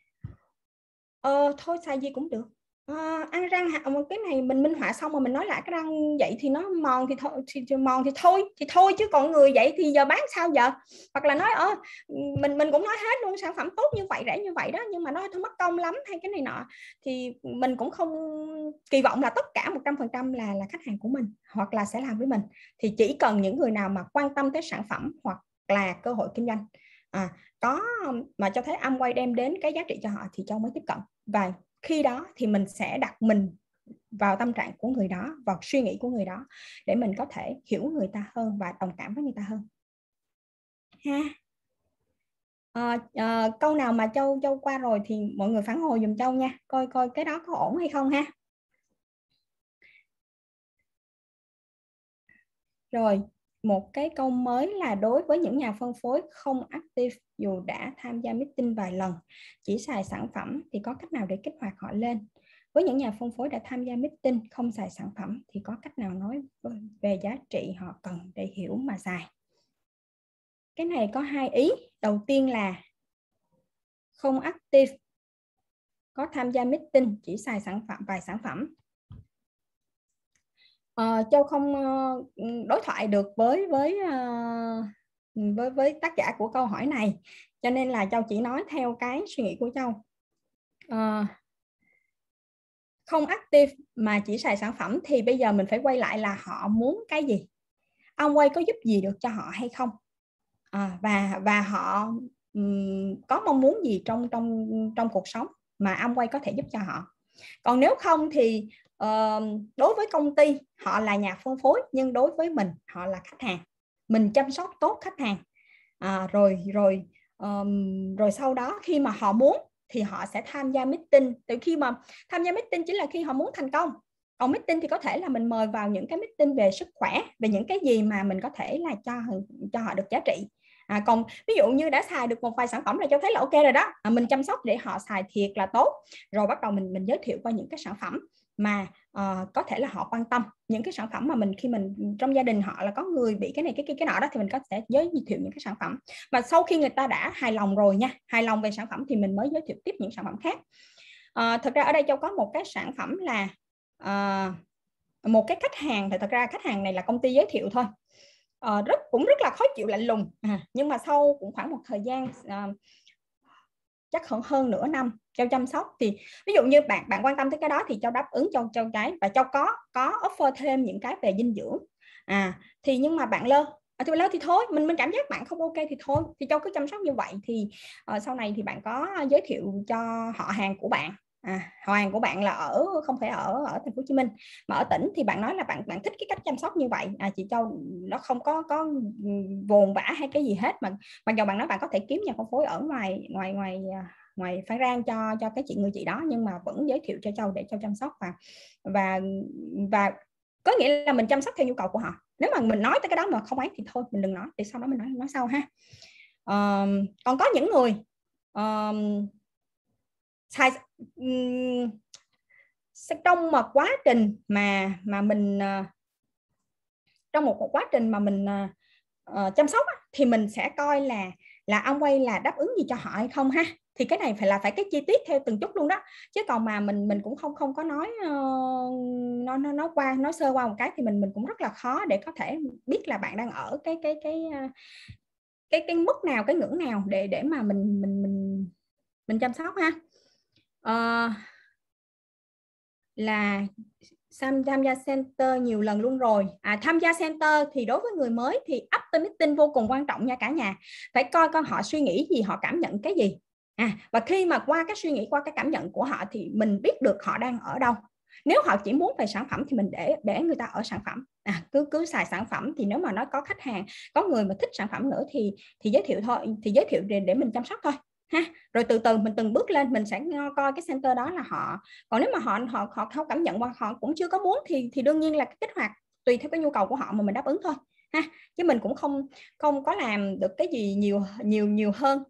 ờ, thôi xài gì cũng được à, ăn răng cái này mình minh họa xong mà mình nói lại cái răng vậy thì nó mòn thì thôi thì, thì mòn thì thôi thì thôi chứ còn người vậy thì giờ bán sao giờ? Hoặc là nói ơ mình mình cũng nói hết luôn sản phẩm tốt như vậy rẻ như vậy đó nhưng mà nó mất công lắm hay cái này nọ. Thì mình cũng không kỳ vọng là tất cả 100% là là khách hàng của mình hoặc là sẽ làm với mình. Thì chỉ cần những người nào mà quan tâm tới sản phẩm hoặc là cơ hội kinh doanh. À, có mà cho thấy Amway đem đến cái giá trị cho họ thì Châu mới tiếp cận. Và khi đó thì mình sẽ đặt mình vào tâm trạng của người đó vào suy nghĩ của người đó để mình có thể hiểu người ta hơn và đồng cảm với người ta hơn. Ha. À, à, câu nào mà châu châu qua rồi thì mọi người phản hồi dùm châu nha. Coi coi cái đó có ổn hay không ha. Rồi một cái câu mới là đối với những nhà phân phối không active dù đã tham gia meeting vài lần, chỉ xài sản phẩm thì có cách nào để kích hoạt họ lên? Với những nhà phân phối đã tham gia meeting không xài sản phẩm thì có cách nào nói về giá trị họ cần để hiểu mà xài? Cái này có hai ý. Đầu tiên là không active, có tham gia meeting chỉ xài sản phẩm, vài sản phẩm uh, châu không uh, đối thoại được với với uh, với với tác giả của câu hỏi này. Cho nên là châu chỉ nói theo cái suy nghĩ của châu. Uh, không active mà chỉ xài sản phẩm thì bây giờ mình phải quay lại là họ muốn cái gì? Ông quay có giúp gì được cho họ hay không? À, và và họ um, có mong muốn gì trong trong trong cuộc sống mà ông quay có thể giúp cho họ? Còn nếu không thì uh, đối với công ty họ là nhà phân phối nhưng đối với mình họ là khách hàng. Mình chăm sóc tốt khách hàng. À, rồi rồi um, rồi sau đó khi mà họ muốn thì họ sẽ tham gia meeting. Từ khi mà tham gia meeting chính là khi họ muốn thành công. Còn meeting thì có thể là mình mời vào những cái meeting về sức khỏe về những cái gì mà mình có thể là cho cho họ được giá trị. À, còn ví dụ như đã xài được một vài sản phẩm là cho thấy là ok rồi đó. À, mình chăm sóc để họ xài thiệt là tốt. Rồi bắt đầu mình mình giới thiệu qua những cái sản phẩm mà uh, có thể là họ quan tâm những cái sản phẩm mà mình khi mình trong gia đình họ là có người bị cái này cái cái cái nọ đó thì mình có thể giới thiệu những cái sản phẩm. Và sau khi người ta đã hài lòng rồi nha hài lòng về sản phẩm thì mình mới giới thiệu tiếp những sản phẩm khác. Ờ, uh, thực ra ở đây châu có một cái sản phẩm là uh, một cái khách hàng thì thật ra khách hàng này là công ty giới thiệu thôi. Uh, rất cũng rất là khó chịu lạnh lùng. À, nhưng mà sau cũng khoảng một thời gian uh, chắc hơn hơn nửa năm cho chăm sóc. Thì ví dụ như bạn bạn quan tâm tới cái đó thì cho đáp ứng cho cho cái và cho có có offer thêm những cái về dinh dưỡng. À thì nhưng mà bạn lơ à, thì lơ thì thôi mình mình cảm giác bạn không ok thì thôi. Thì cho cứ chăm sóc như vậy thì uh, sau này thì bạn có giới thiệu cho họ hàng của bạn à, hoàng của bạn là ở không phải ở ở thành phố Hồ Chí Minh. Mà ở tỉnh thì bạn nói là bạn bạn thích cái cách chăm sóc như vậy. À, chị Châu nó không có có ừ, vồn vã hay cái gì hết. Mà mặc dù bạn nói bạn có thể kiếm nhà phân phối ở ngoài ngoài ngoài à, ngoài Phan Rang cho cho cái chị người chị đó. Nhưng mà vẫn giới thiệu cho Châu để cho chăm sóc và và và có nghĩa là mình chăm sóc theo nhu cầu của họ. Nếu mà mình nói tới cái đó mà không ấy thì thôi mình đừng nói. Để sau đó mình nói nói sau ha. Um, còn có những người um, sai trong một quá trình mà mà mình uh, trong một, một quá trình mà mình uh, chăm sóc thì mình sẽ coi là là ông quay là đáp ứng gì cho họ hay không ha? Thì cái này phải là phải cái chi tiết theo từng chút luôn đó. Chứ còn mà mình mình cũng không không có nói uh, nó nó nó qua nói sơ qua một cái thì mình mình cũng rất là khó để có thể biết là bạn đang ở cái cái cái cái cái cái mức nào cái ngưỡng nào để để mà mình mình mình mình chăm sóc ha? Uh, là tham gia center nhiều lần luôn rồi. À, tham gia center thì đối với người mới thì after meeting vô cùng quan trọng nha cả nhà. Phải coi con họ suy nghĩ gì họ cảm nhận cái gì. À, và khi mà qua cái suy nghĩ qua cái cảm nhận của họ thì mình biết được họ đang ở đâu. Nếu họ chỉ muốn về sản phẩm thì mình để để người ta ở sản phẩm. À, cứ cứ xài sản phẩm thì nếu mà nó có khách hàng có người mà thích sản phẩm nữa thì thì giới thiệu thôi thì giới thiệu để, để mình chăm sóc thôi ha? Rồi từ từ mình từng bước lên mình sẽ coi cái center đó là họ. Còn nếu mà họ họ họ không cảm nhận hoặc họ cũng chưa có muốn thì thì đương nhiên là cái kích hoạt tùy theo cái nhu cầu của họ mà mình đáp ứng thôi ha? Chứ mình cũng không không có làm được cái gì nhiều nhiều nhiều hơn.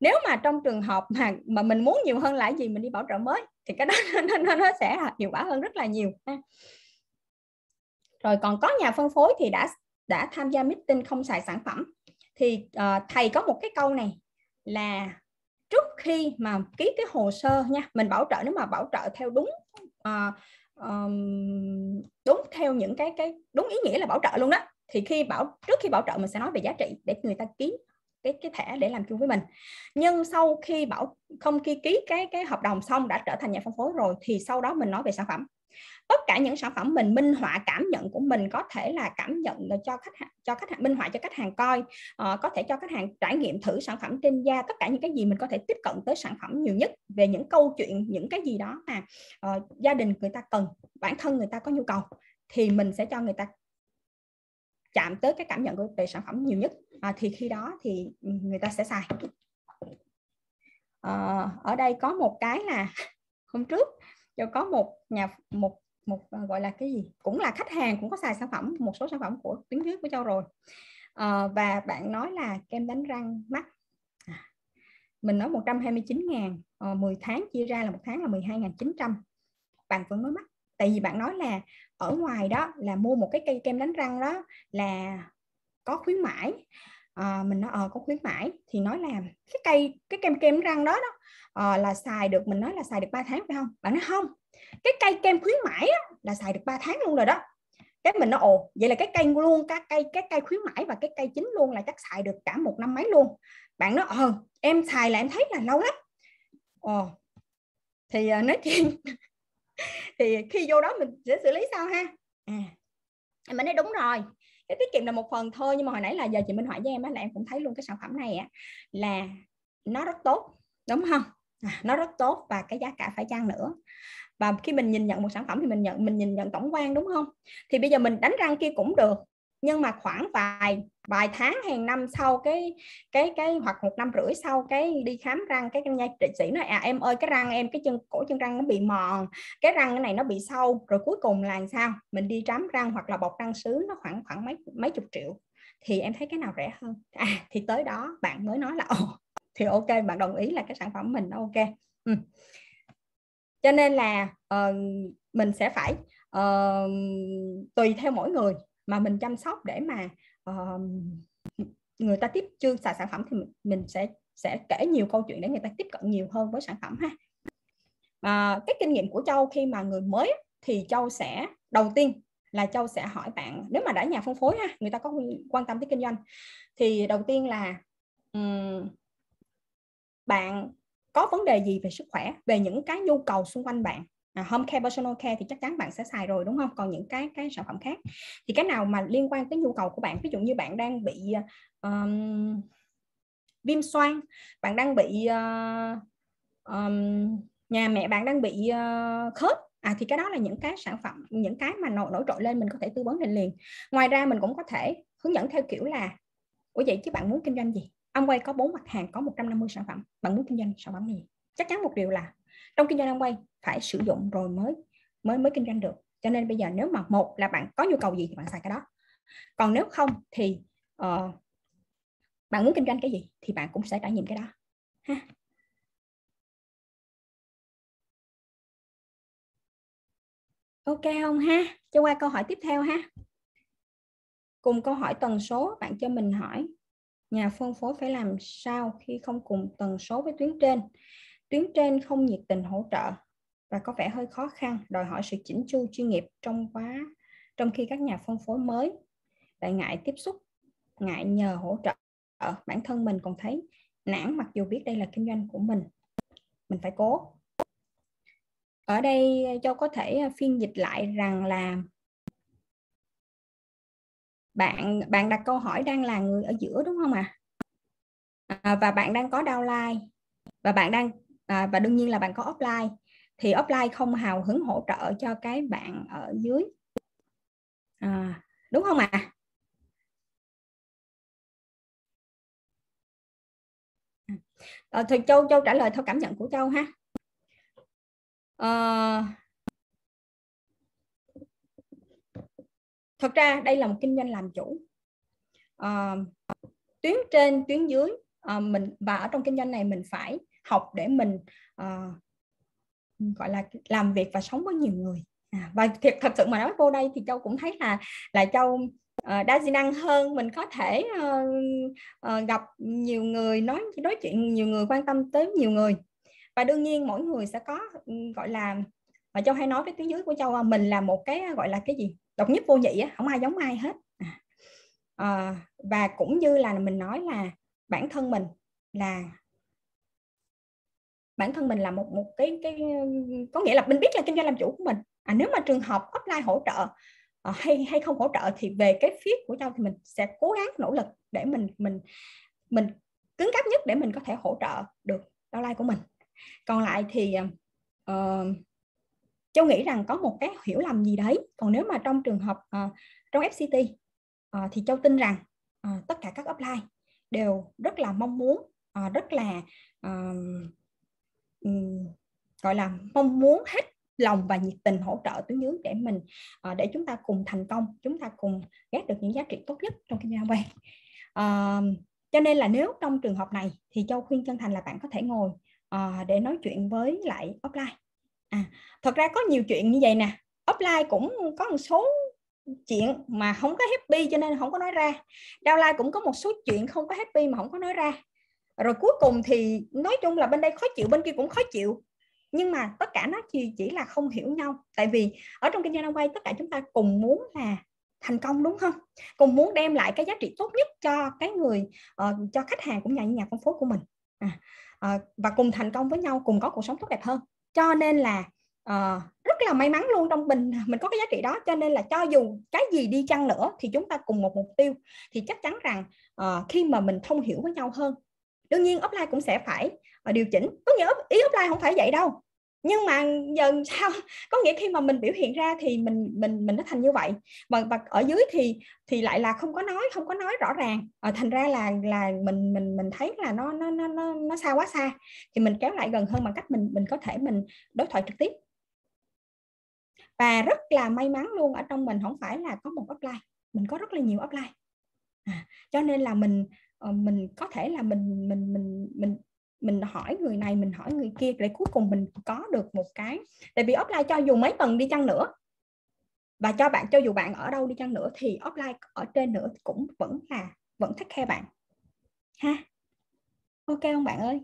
Nếu mà trong trường hợp mà mà mình muốn nhiều hơn là gì mình đi bảo trợ mới thì cái đó nó, nó, nó sẽ hiệu quả hơn rất là nhiều ha. rồi còn có nhà phân phối thì đã đã tham gia meeting không xài sản phẩm. Thì uh, thầy có một cái câu này là trước khi mà ký cái hồ sơ nha mình bảo trợ nếu mà bảo trợ theo đúng uh, um, đúng theo những cái cái đúng ý nghĩa là bảo trợ luôn đó thì khi bảo trước khi bảo trợ mình sẽ nói về giá trị để người ta ký cái cái thẻ để làm chung với mình. Nhưng sau khi bảo không khi ký cái cái hợp đồng xong đã trở thành nhà phân phối rồi thì sau đó mình nói về sản phẩm tất cả những sản phẩm mình minh họa cảm nhận của mình có thể là cảm nhận cho khách hàng cho khách hàng minh họa cho khách hàng coi uh, có thể cho khách hàng trải nghiệm thử sản phẩm trên da. Tất cả những cái gì mình có thể tiếp cận tới sản phẩm nhiều nhất về những câu chuyện những cái gì đó mà uh, gia đình người ta cần bản thân người ta có nhu cầu thì mình sẽ cho người ta chạm tới cái cảm nhận của về sản phẩm nhiều nhất. À, thì khi đó thì ừ, người ta sẽ xài. À, ở đây có một cái là hôm trước cho có một nhà một một ờ, gọi là cái gì? Cũng là khách hàng cũng có xài sản phẩm một số sản phẩm của tuyến dưới của châu rồi. À, và bạn nói là kem đánh răng mắt à, mình nói 129 ngàn ờ, à, 10 tháng chia ra là một tháng là 12.900 bạn vẫn nói mắt tại vì bạn nói là ở ngoài đó là mua một cái cây kem đánh răng đó là có khuyến mãi. À, mình nói ờ có khuyến mãi. Thì nói là cái cây cái kem kem răng đó đó à, là xài được mình nói là xài được 3 tháng phải không? Bạn nói không cái cây kem khuyến mãi á, là xài được 3 tháng luôn rồi đó. Cái mình nó ồ vậy là cái cây luôn các cây cái cây khuyến mãi và cái cây chính luôn là chắc xài được cả một năm mấy luôn. Bạn nói ờ em xài là em thấy là lâu lắm. Ồ thì uh, nói chuyện thì khi vô đó mình sẽ xử lý sao ha? À mình nói đúng rồi. Cái tiết kiệm là một phần thôi nhưng mà hồi nãy là giờ chị minh họa với em á là em cũng thấy luôn cái sản phẩm này á là nó rất tốt đúng không? À, nó rất tốt và cái giá cả phải chăng nữa và khi mình nhìn nhận một sản phẩm thì mình nhận, mình nhìn nhận tổng quan, đúng không? Thì bây giờ mình đánh răng kia cũng được, nhưng mà khoảng vài vài tháng, hàng năm sau cái cái cái hoặc một năm rưỡi sau cái đi khám răng, cái nha trị sĩ nói à em ơi, cái răng em, cái chân, cổ chân răng nó bị mòn, cái răng cái này nó bị sâu, rồi cuối cùng là sao? Mình đi trám răng hoặc là bọc răng sứ nó khoảng khoảng mấy mấy chục triệu. Thì em thấy cái nào rẻ hơn? À thì tới đó bạn mới nói là, ồ, thì ok, bạn đồng ý là cái sản phẩm mình, nó ok. Ừ cho nên là uh, mình sẽ phải uh, tùy theo mỗi người mà mình chăm sóc để mà uh, người ta tiếp chưa xài sản phẩm thì mình sẽ sẽ kể nhiều câu chuyện để người ta tiếp cận nhiều hơn với sản phẩm ha. À, cái kinh nghiệm của châu khi mà người mới thì châu sẽ đầu tiên là châu sẽ hỏi bạn nếu mà đã nhà phân phối ha người ta có quan tâm tới kinh doanh thì đầu tiên là um, bạn có vấn đề gì về sức khỏe về những cái nhu cầu xung quanh bạn? À, home care personal care thì chắc chắn bạn sẽ xài rồi đúng không? Còn những cái cái sản phẩm khác. Thì cái nào mà liên quan tới nhu cầu của bạn? Ví dụ như bạn đang bị um, viêm xoang bạn đang bị uh, um, nhà mẹ bạn đang bị uh, khớp. À thì cái đó là những cái sản phẩm những cái mà nổi nổi trội lên mình có thể tư vấn liền liền. Ngoài ra mình cũng có thể hướng dẫn theo kiểu là ủa vậy chứ bạn muốn kinh doanh gì? Amway quay có bốn mặt hàng có 150 sản phẩm. Bạn muốn kinh doanh sản phẩm gì? Chắc chắn một điều là trong kinh doanh Amway quay phải sử dụng rồi mới mới mới kinh doanh được. Cho nên bây giờ nếu mà một là bạn có nhu cầu gì thì bạn xài cái đó. Còn nếu không thì uh, bạn muốn kinh doanh cái gì thì bạn cũng sẽ trải nghiệm cái đó. Ha. Ok không ha? Cho qua câu hỏi tiếp theo ha. Cùng câu hỏi tần số bạn cho mình hỏi nhà phân phối phải làm sao khi không cùng tần số với tuyến trên? Tuyến trên không nhiệt tình hỗ trợ và có vẻ hơi khó khăn, đòi hỏi sự chỉnh chu chuyên nghiệp trong quá, trong khi các nhà phân phối mới lại ngại tiếp xúc, ngại nhờ hỗ trợ bản thân mình còn thấy nản mặc dù biết đây là kinh doanh của mình. Mình phải cố. Ở đây châu có thể phiên dịch lại rằng là bạn bạn đặt câu hỏi đang là người ở giữa đúng không ạ à? à, và bạn đang có downline và bạn đang à, và đương nhiên là bạn có offline thì offline không hào hứng hỗ trợ cho cái bạn ở dưới à, đúng không ạ à? à, thì châu châu trả lời theo cảm nhận của châu ha à, thật ra đây là một kinh doanh làm chủ. À, tuyến trên tuyến dưới à, mình và ở trong kinh doanh này mình phải học để mình à, gọi là làm việc và sống với nhiều người. À, và thiệt thật sự mà nói vô đây thì châu cũng thấy là là châu uh, đa di năng hơn. Mình có thể uh, uh, gặp nhiều người nói nói chuyện nhiều người quan tâm tới nhiều người. Và đương nhiên mỗi người sẽ có ừ, gọi là và châu hay nói với tuyến dưới của châu à, mình là một cái gọi là cái gì? Độc nhất vô nhị á không ai giống ai hết. À, ờ, và cũng như là mình nói là bản thân mình là bản thân mình là một một cái cái có nghĩa là mình biết là kinh doanh làm chủ của mình. À, nếu mà trường hợp offline hỗ trợ à, hay hay không hỗ trợ thì về cái phía của nhau thì mình sẽ cố gắng nỗ lực để mình mình mình cứng cáp nhất để mình có thể hỗ trợ được online của mình. Còn lại thì uh, châu nghĩ rằng có một cái hiểu lầm gì đấy. Còn nếu mà trong trường hợp uh, trong fct uh, ờ, thì châu tin rằng uh, tất cả các upline đều rất là mong muốn uh, rất là uh, um, gọi là mong muốn hết lòng và nhiệt tình hỗ trợ tuyến dưới để mình uh, để chúng ta cùng thành công chúng ta cùng ghét được những giá trị tốt nhất trong kinh doanh quay uh, cho nên là nếu trong trường hợp này thì châu khuyên chân thành là bạn có thể ngồi uh, để nói chuyện với lại offline à thật ra có nhiều chuyện như vậy nè. Offline cũng có một số chuyện mà không có happy cho nên không có nói ra. Downline cũng có một số chuyện không có happy mà không có nói ra. Rồi cuối cùng thì nói chung là bên đây khó chịu bên kia cũng khó chịu. Nhưng mà tất cả nó chỉ chỉ là không hiểu nhau. Tại vì ở trong kinh doanh quay tất cả chúng ta cùng muốn là thành công đúng không? Cùng muốn đem lại cái giá trị tốt nhất cho cái người uh, cho khách hàng cũng như nhà phân phối của mình. À, uh, và cùng thành công với nhau cùng có cuộc sống tốt đẹp hơn cho nên là uh, rất là may mắn luôn trong mình mình có cái giá trị đó. Cho nên là cho dù cái gì đi chăng nữa thì chúng ta cùng một mục tiêu. Thì chắc chắn rằng uh, khi mà mình thông hiểu với nhau hơn đương nhiên offline cũng sẽ phải uh, điều chỉnh. Có nghĩa ý offline không phải vậy đâu nhưng mà giờ sao? Có nghĩa khi mà mình biểu hiện ra thì mình mình mình nó thành như vậy. Mà và ở dưới thì thì lại là không có nói không có nói rõ ràng. À, thành ra là là mình mình mình thấy là nó nó nó nó nó xa quá xa. Thì mình kéo lại gần hơn bằng cách mình mình có thể mình đối thoại trực tiếp. Và rất là may mắn luôn ở trong mình không phải là có một offline mình có rất là nhiều offline à, cho nên là mình ờ, mình có thể là mình mình mình mình mình hỏi người này mình hỏi người kia để cuối cùng mình có được một cái. Tại vì offline cho dù mấy tầng đi chăng nữa và cho bạn cho dù bạn ở đâu đi chăng nữa thì offline ở trên nữa cũng vẫn là vẫn thích khe bạn. Ha? Ok không bạn ơi?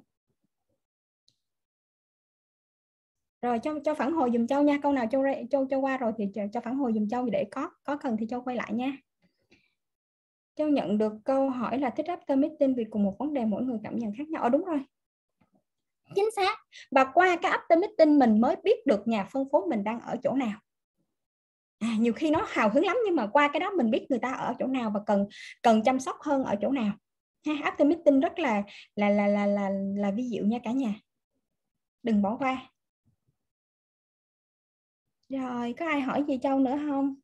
Rồi cho cho phản hồi dùm châu nha. Câu nào châu châu châu qua rồi thì cho, cho phản hồi dùm châu để có có cần thì châu quay lại nha. Châu nhận được câu hỏi là thích after meeting vì cùng một vấn đề mỗi người cảm nhận khác nhau. Ờ đúng rồi chính xác. Và qua cái after meeting mình mới biết được nhà phân phối mình đang ở chỗ nào. À, nhiều khi nó hào hứng lắm nhưng mà qua cái đó mình biết người ta ở chỗ nào và cần cần chăm sóc hơn ở chỗ nào. Ha after meeting rất là là là là là là vi diệu nha cả nhà. Đừng bỏ qua. Rồi có ai hỏi gì châu nữa không?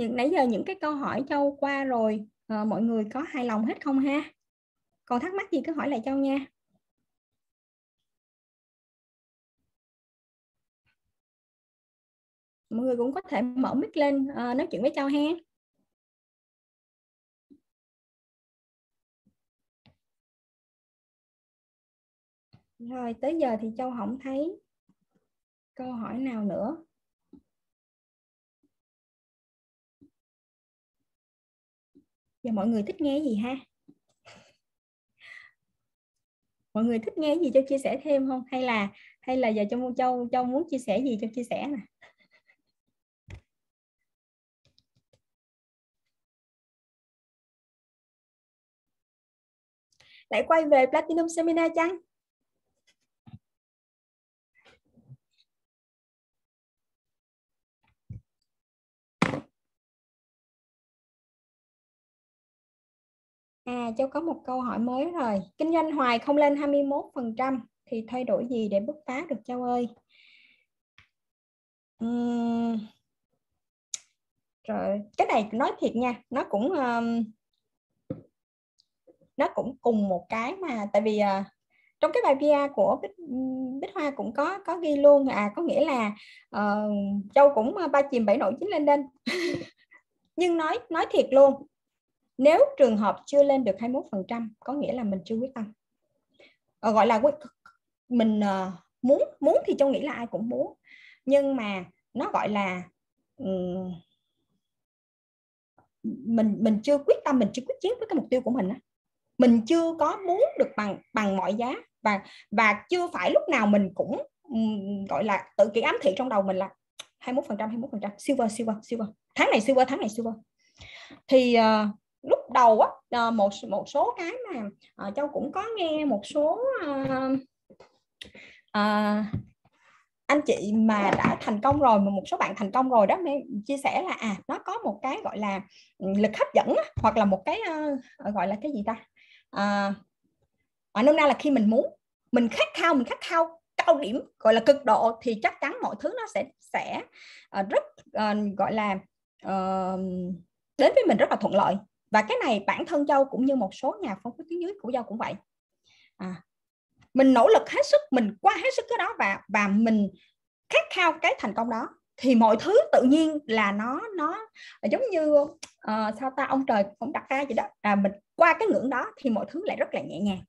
Những nãy giờ những cái câu hỏi châu qua rồi à, mọi người có hài lòng hết không ha? Còn thắc mắc gì cứ hỏi lại châu nha. Mọi người cũng có thể mở mic lên à, nói chuyện với châu ha. Rồi tới giờ thì châu không thấy câu hỏi nào nữa. Giờ mọi người thích nghe gì ha? Mọi người thích nghe gì cho chia sẻ thêm không? Hay là hay là giờ trong châu châu muốn chia sẻ gì cho chia sẻ nè? Lại quay về platinum seminar chăng? À, Châu có một câu hỏi mới rồi. Kinh doanh hoài không lên 21% thì thay đổi gì để bứt phá được Châu ơi? Uhm... Rồi, cái này nói thiệt nha, nó cũng um... nó cũng cùng một cái mà tại vì uh, trong cái bài PR của Bích, Bích Hoa cũng có có ghi luôn à có nghĩa là ờ, uh, Châu cũng ờ, ba chìm bảy nổi chín lên lên nhưng nói nói thiệt luôn nếu trường hợp chưa lên được 21% có nghĩa là mình chưa quyết tâm. À, gọi là mình ờ, muốn muốn thì châu nghĩ là ai cũng muốn. Nhưng mà nó gọi là um, mình mình chưa quyết tâm mình chưa quyết chiến với cái mục tiêu của mình á. Mình chưa có muốn được bằng bằng mọi giá và và chưa phải lúc nào mình cũng um, gọi là tự kỷ ám thị trong đầu mình là 21% 21% silver silver silver. Tháng này silver tháng này silver. Thì uh, lúc đầu á ờ, một một số cái mà ờ, uh, châu cũng có nghe một số uh, uh, anh chị mà đã thành công rồi mà một số bạn thành công rồi đó chia sẻ là à nó có một cái gọi là ừ, lực hấp dẫn hoặc là một cái uh, gọi là cái gì ta? À, ở nôm na là khi mình muốn mình khát khao mình khát khao cao điểm gọi là cực độ thì chắc chắn mọi thứ nó sẽ sẽ uh, rất uh, gọi là uh, đến với mình rất là thuận lợi và cái này bản thân châu cũng như một số nhà phân phối tuyến dưới của châu cũng vậy. À, mình nỗ lực hết sức mình qua hết sức cái đó và và mình khát khao cái thành công đó. Thì mọi thứ tự nhiên là nó nó giống như uh, sao ta ông trời cũng đặt ra vậy đó. À, mình qua cái ngưỡng đó thì mọi thứ lại rất là nhẹ nhàng.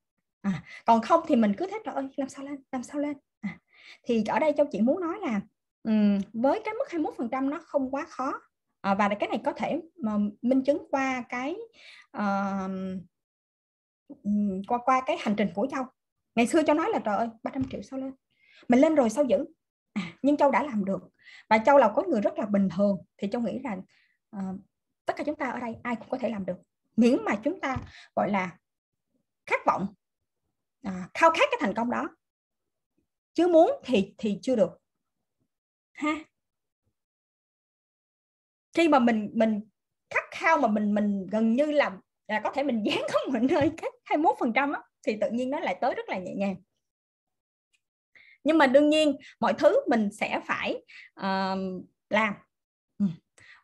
À, còn không thì mình cứ thế trời ơi làm sao lên làm sao lên? À, thì ở đây châu chỉ muốn nói là um, với cái mức 21 phần trăm nó không quá khó à, và cái này có thể mà minh chứng qua cái uh, qua qua cái hành trình của châu. Ngày xưa châu nói là trời ơi 300 triệu sao lên? Mình lên rồi sao giữ? À, nhưng châu đã làm được. Và châu là có người rất là bình thường thì châu nghĩ rằng uh, tất cả chúng ta ở đây ai cũng có thể làm được. Miễn mà chúng ta gọi là khát vọng à, khao khát cái thành công đó. Chứ muốn thì thì chưa được. Ha? Khi mà mình mình khát khao mà mình mình gần như là là có thể mình dán không mình nơi cách 21 phần trăm thì tự nhiên nó lại tới rất là nhẹ nhàng. Nhưng mà đương nhiên mọi thứ mình sẽ phải uh, làm. Ừ.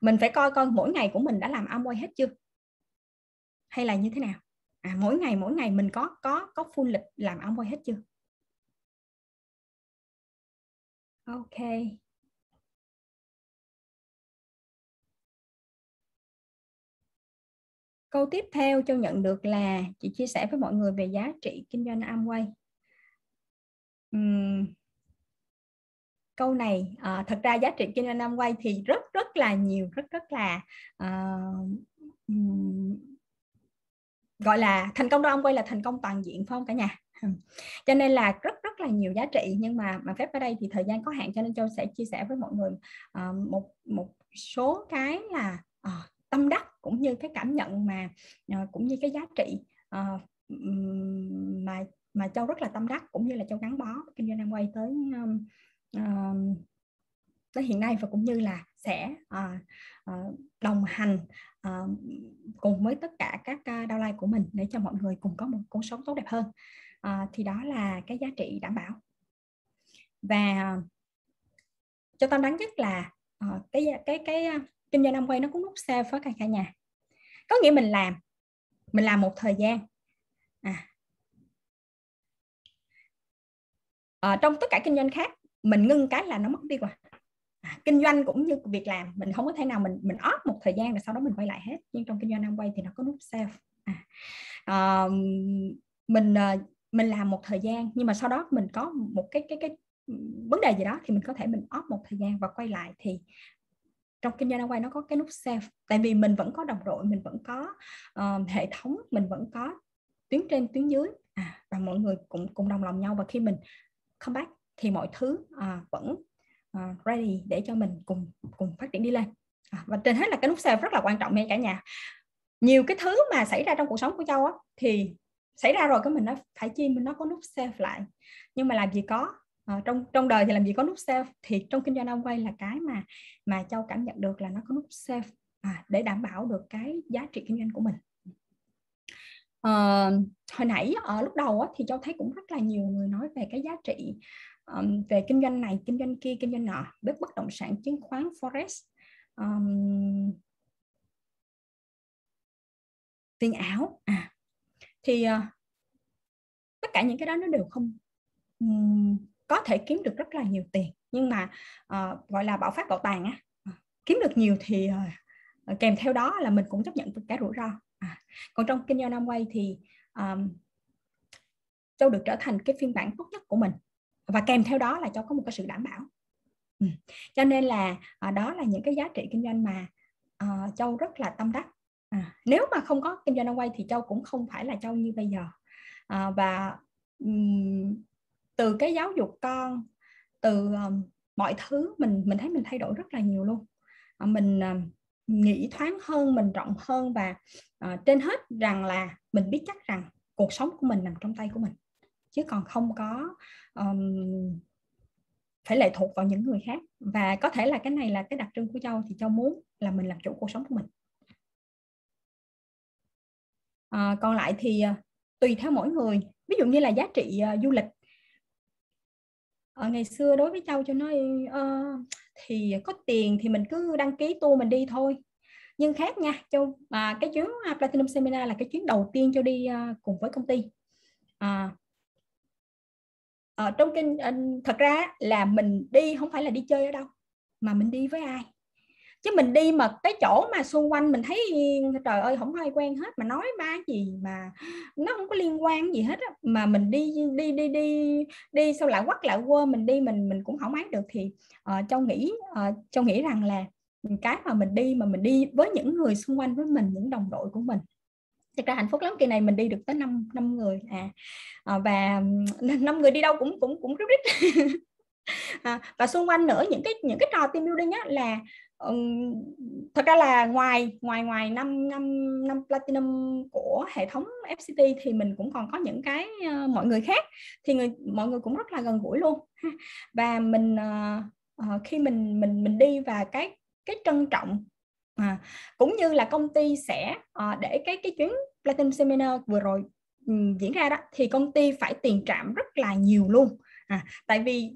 Mình phải coi coi mỗi ngày của mình đã làm Amway hết chưa? Hay là như thế nào? À, mỗi ngày mỗi ngày mình có có có full lịch làm Amway hết chưa? Ok. Câu tiếp theo châu nhận được là chị chia sẻ với mọi người về giá trị kinh doanh Amway. Uhm, câu này à, thật ra giá trị kinh doanh Amway thì rất rất là nhiều rất rất là uh, um, gọi là thành công đó Amway là thành công toàn diện phải không cả nhà? Cho nên là rất rất là nhiều giá trị nhưng mà mà phép ở đây thì thời gian có hạn cho nên châu sẽ chia sẻ với mọi người uh, một một số cái là uh, tâm đắc cũng như cái cảm nhận mà ờ, cũng như cái giá trị uh, mà mà châu rất là tâm đắc cũng như là châu gắn bó kinh doanh Amway tới uh, tới hiện nay và cũng như là sẽ uh, uh, đồng hành uh, cùng với tất cả các uh, lai của mình để cho mọi người cùng có một cuộc sống tốt đẹp hơn. Uh, thì đó là cái giá trị đảm bảo. Và cho tâm đáng nhất là uh, cái cái cái kinh doanh Amway nó cũng nút xa với cả cả nhà. Có nghĩa mình làm mình làm một thời gian. À, à, trong tất cả kinh doanh khác mình ngưng cái là nó mất đi rồi. À, kinh doanh cũng như việc làm mình không có thể nào mình mình off một thời gian rồi sau đó mình quay lại hết. Nhưng trong kinh doanh Amway thì nó có nút sale à, à, mình ờ, mình làm một thời gian nhưng mà sau đó mình có một cái cái cái vấn đề gì đó thì mình có thể mình off một thời gian và quay lại thì trong kinh doanh quay nó có cái nút save tại vì mình vẫn có đồng đội mình vẫn có uh, hệ thống mình vẫn có tuyến trên tuyến dưới. À, và mọi người cũng cùng đồng lòng nhau. Và khi mình come back thì mọi thứ uh, vẫn uh, ready để cho mình cùng cùng phát triển đi lên. À, và trên hết là cái nút save rất là quan trọng nha cả nhà. Nhiều cái thứ mà xảy ra trong cuộc sống của châu á thì xảy ra rồi cái mình nó phải chi mình nó có nút save lại. Nhưng mà làm gì có à, trong trong đời thì làm gì có nút save thì trong kinh doanh ông quay là cái mà mà châu cảm nhận được là nó có nút save à, để đảm bảo được cái giá trị kinh doanh của mình. À, hồi nãy ở lúc đầu á, thì châu thấy cũng rất là nhiều người nói về cái giá trị um, về kinh doanh này kinh doanh kia kinh doanh nọ bếp bất động sản chứng khoán forex um, tiền ảo à. Thì uh, tất cả những cái đó nó đều không um, có thể kiếm được rất là nhiều tiền. Nhưng mà uh, gọi là bạo phát bảo tàng á ờ, kiếm được nhiều thì uh, kèm theo đó là mình cũng chấp nhận được cái rủi ro. À, còn trong kinh doanh Amway thì um, châu được trở thành cái phiên bản tốt nhất của mình. Và kèm theo đó là châu có một cái sự đảm bảo. Ừ. cho nên là uh, đó là những cái giá trị kinh doanh mà uh, châu rất là tâm đắc. À, nếu mà không có kinh doanh quay thì châu cũng không phải là châu như bây giờ. À, và um, từ cái giáo dục con từ um, mọi thứ mình mình thấy mình thay đổi rất là nhiều luôn. À, mình um, nghĩ thoáng hơn mình rộng hơn và uh, trên hết rằng là mình biết chắc rằng cuộc sống của mình nằm trong tay của mình. Chứ còn không có um, phải lệ thuộc vào những người khác. Và có thể là cái này là cái đặc trưng của châu thì châu muốn là mình làm chủ cuộc sống của mình. À, còn lại thì ờ, tùy theo mỗi người. Ví dụ như là giá trị uh, du lịch ở ngày xưa đối với châu cho nói uh, thì có tiền thì mình cứ đăng ký tour mình đi thôi. Nhưng khác nha châu mà cái chuyến à, platinum seminar là cái chuyến đầu tiên châu đi uh, cùng với công ty. À, ở trong kinh thật ra là mình đi không phải là đi chơi ở đâu mà mình đi với ai? Chứ mình đi mà cái chỗ mà xung quanh mình thấy trời ơi không ai quen hết. Mà nói ba gì mà nó không có liên quan gì hết á. mà mình đi đi đi đi đi sau lại quắc lại quơ mình đi mình mình cũng không ấy được thì uh, châu nghĩ uh, châu nghĩ rằng là cái mà mình đi mà mình đi với những người xung quanh với mình những đồng đội của mình. Thực ra hạnh phúc lắm kỳ này mình đi được tới năm năm người. À, à và ừ, năm người đi đâu cũng cũng cũng rất rít à, và xung quanh nữa những cái những cái trò team building á là thật ra là ngoài ngoài ngoài năm năm năm platinum của hệ thống FCT thì mình cũng còn có những cái uh, mọi người khác. Thì người mọi người cũng rất là gần gũi luôn. Và mình uh, uh, khi mình mình mình đi và cái cái trân trọng à, cũng như là công ty sẽ uh, để cái cái chuyến platinum seminar vừa rồi um, diễn ra đó thì công ty phải tiền trạm rất là nhiều luôn à, tại vì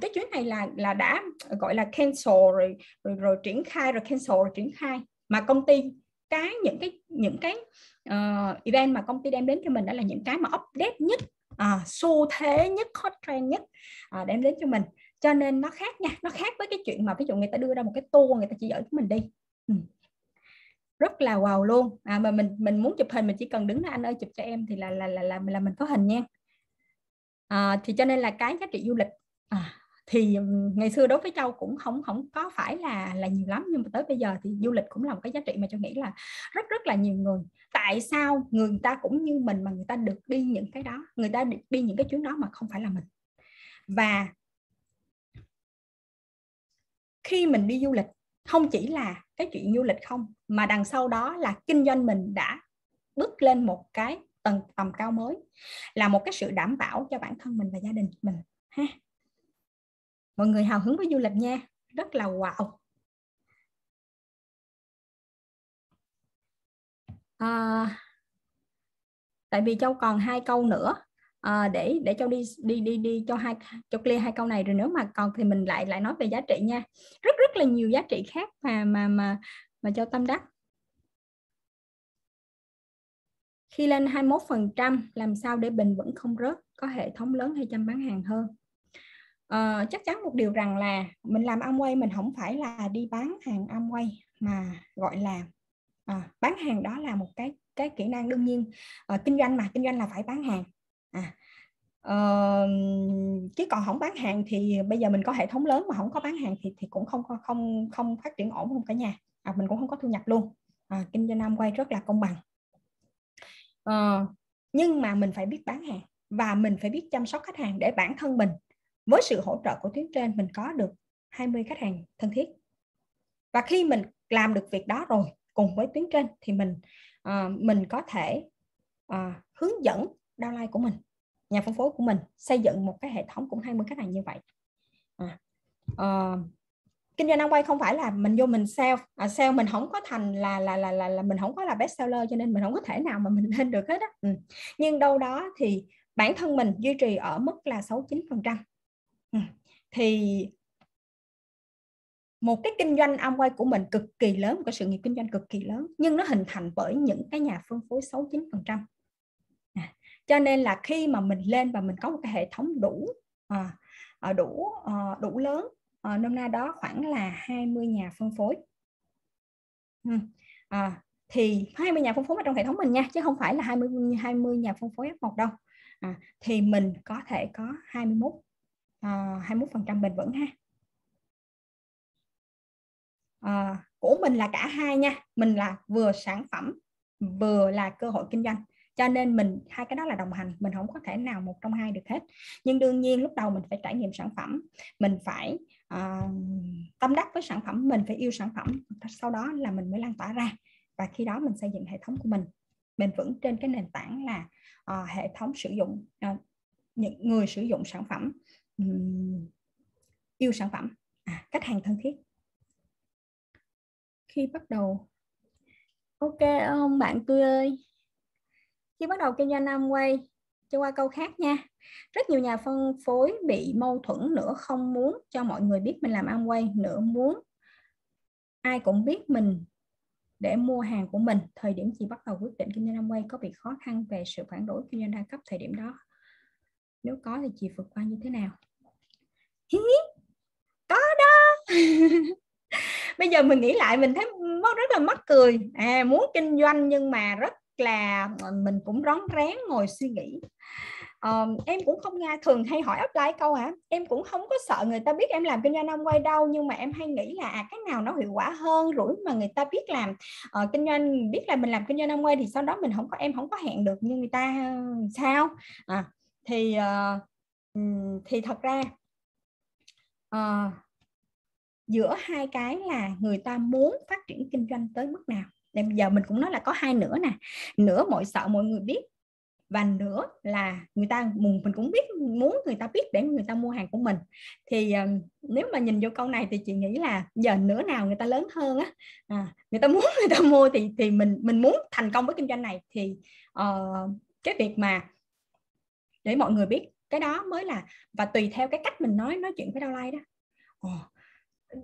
cái chuyến này là là đã gọi là cancel rồi rồi, rồi triển khai rồi cancel rồi triển khai. Mà công ty cái những cái những cái uh, event mà công ty đem đến cho mình đó là những cái mà update nhất à, xu thế nhất hot trend nhất à, đem đến cho mình. Cho nên nó khác nha nó khác với cái chuyện mà ví dụ người ta đưa ra một cái tour người ta chỉ dẫn chúng mình đi. Ừ. rất là wow luôn. À, mà mình mình muốn chụp hình mình chỉ cần đứng đó anh ơi chụp cho em thì là là là là, là mình có hình nha à, thì cho nên là cái giá trị du lịch à, thì ngày xưa đối với châu cũng không không có phải là là nhiều lắm nhưng mà tới bây giờ thì du lịch cũng là một cái giá trị mà châu nghĩ là rất rất là nhiều người. Tại sao người ta cũng như mình mà người ta được đi những cái đó người ta được đi những cái chuyến đó mà không phải là mình? Và khi mình đi du lịch không chỉ là cái chuyện du lịch không mà đằng sau đó là kinh doanh mình đã bước lên một cái tầng tầm cao mới là một cái sự đảm bảo cho bản thân mình và gia đình mình ha. Mọi người hào hứng với du lịch nha rất là wow. À, tại vì châu còn hai câu nữa à, để để cho đi đi đi đi cho hai cho clear hai câu này rồi nếu mà còn thì mình lại lại nói về giá trị nha. Rất rất là nhiều giá trị khác mà mà mà mà cho tâm đắc. Khi lên 21% làm sao để bình vững không rớt có hệ thống lớn hay chăm bán hàng hơn? À, chắc chắn một điều rằng là mình làm Amway mình không phải là đi bán hàng Amway mà gọi là à, bán hàng đó là một cái cái kỹ năng đương nhiên à, kinh doanh mà kinh doanh là phải bán hàng. À, uh, chứ còn không bán hàng thì bây giờ mình có hệ thống lớn mà không có bán hàng thì thì cũng không không không phát triển ổn không cả nhà. À, mình cũng không có thu nhập luôn. À, kinh doanh Amway rất là công bằng uh, nhưng mà mình phải biết bán hàng và mình phải biết chăm sóc khách hàng để bản thân mình. Với sự hỗ trợ của tuyến trên mình có được 20 khách hàng thân thiết. Và khi mình làm được việc đó rồi cùng với tuyến trên thì mình uh, mình có thể uh, hướng dẫn downline của mình nhà phân phối của mình xây dựng một cái hệ thống cũng 20 khách hàng như vậy. À, uh, kinh doanh quay không phải là mình vô mình sale à, sale mình không có thành là là là là, là mình không có là best seller cho nên mình không có thể nào mà mình lên được hết á. Ừ. nhưng đâu đó thì bản thân mình duy trì ở mức là 69 phần trăm. Ừ. Thì một cái kinh doanh Amway của mình cực kỳ lớn một cái sự nghiệp kinh doanh cực kỳ lớn nhưng nó hình thành bởi những cái nhà phân phối 69 phần trăm. À, cho nên là khi mà mình lên và mình có một cái hệ thống đủ à đủ à, đủ ờ, lớn à, nôm na đó khoảng là 20 nhà phân phối. À, thì 20 nhà phân phối ở trong hệ thống mình nha chứ không phải là 20 20 nhà phân phối F1 đâu. À, thì mình có thể có 21 à, 21 phần trăm bền vững ha. À, của mình là cả hai nha mình là vừa sản phẩm vừa là cơ hội kinh doanh. Cho nên mình hai cái đó là đồng hành mình không có thể nào một trong hai được hết. Nhưng đương nhiên lúc đầu mình phải trải nghiệm sản phẩm mình phải uh, tâm đắc với sản phẩm mình phải yêu sản phẩm sau đó là mình mới lan tỏa ra. Và khi đó mình xây dựng hệ thống của mình. Bền vững trên cái nền tảng là uh, hệ thống sử dụng uh, những người sử dụng sản phẩm um, yêu sản phẩm. À, khách hàng thân thiết. Khi bắt đầu. Ok ông bạn tươi ơi. Khi bắt đầu kinh doanh Amway cho qua câu khác nha. Rất nhiều nhà phân phối bị mâu thuẫn nữa không muốn cho mọi người biết mình làm Amway nữa muốn. Ai cũng biết mình để mua hàng của mình. Thời điểm chị bắt đầu quyết định kinh doanh Amway có bị khó khăn về sự phản đối kinh doanh đa cấp thời điểm đó? Nếu có thì chị vượt qua như thế nào? Hí, có đó. Bây giờ mình nghĩ lại mình thấy rất là mắc cười. À muốn kinh doanh nhưng mà rất là ờ, mình cũng rón rén ngồi suy nghĩ. Um, em cũng không nghe thường hay hỏi apply câu hả? Em cũng không có sợ người ta biết em làm kinh doanh năm quay đâu nhưng mà em hay nghĩ là à, cái nào nó hiệu quả hơn rủi mà người ta biết làm uh, kinh doanh biết là mình làm kinh doanh năm quay thì sau đó mình không có em không có hẹn được như người ta sao? À, thì uh, thì thật ra uh, giữa hai cái là người ta muốn phát triển kinh doanh tới mức nào? Bây giờ mình cũng nói là có hai nửa nè. Nửa mọi sợ mọi người biết và nữa là người ta mình cũng biết muốn người ta biết để người ta mua hàng của mình. Thì ờ, nếu mà nhìn vô câu này thì chị nghĩ là giờ nửa nào người ta lớn hơn á. À, người ta muốn người ta mua thì thì mình mình muốn thành công với kinh doanh này thì uh, cái việc mà để mọi người biết cái đó mới là và tùy theo cái cách mình nói nói chuyện với downline đó. Oh,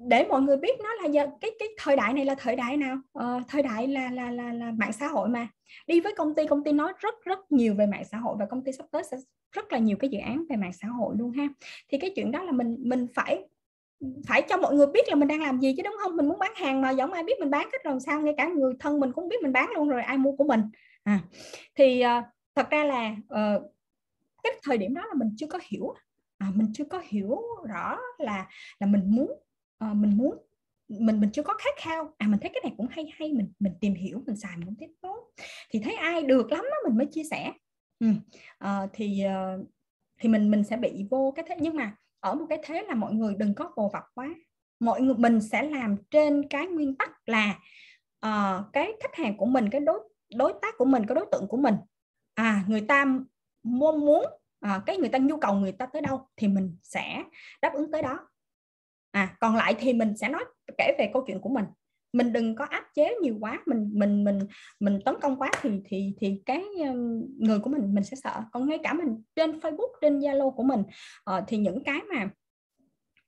để mọi người biết nó là giờ cái cái thời đại này là thời đại nào? Ờ, thời đại là là là là mạng xã hội mà. Đi với công ty công ty nói rất rất nhiều về mạng xã hội và công ty sắp tới sẽ rất là nhiều cái dự án về mạng xã hội luôn ha. Thì cái chuyện đó là mình mình phải phải cho mọi người biết là mình đang làm gì chứ đúng không? Mình muốn bán hàng mà giống ai biết mình bán cách rồi sao? Ngay cả người thân mình cũng biết mình bán luôn rồi ai mua của mình? À, thì uh, thật ra là uh, cái thời điểm đó là mình chưa có hiểu. À, mình chưa có hiểu rõ là là mình muốn uh, mình muốn mình mình chưa có khát khao. À mình thấy cái này cũng hay hay. Mình mình tìm hiểu mình xài mình cũng thấy tốt. Thì thấy ai được lắm đó mình mới chia sẻ. Ừ. uh, thì uh, thì mình mình sẽ bị vô cái thế nhưng mà ở một cái thế là mọi người đừng có vồ vập quá. Mọi người mình sẽ làm trên cái nguyên tắc là uh, cái khách hàng của mình cái đối đối tác của mình cái đối tượng của mình à người ta mong muốn à, cái người ta nhu cầu người ta tới đâu thì mình sẽ đáp ứng tới đó à còn lại thì mình sẽ nói kể về câu chuyện của mình. Mình đừng có áp chế nhiều quá mình mình mình mình tấn công quá thì thì thì cái um, người của mình mình sẽ sợ. Còn ngay cả mình trên Facebook trên Zalo của mình uh, thì những cái mà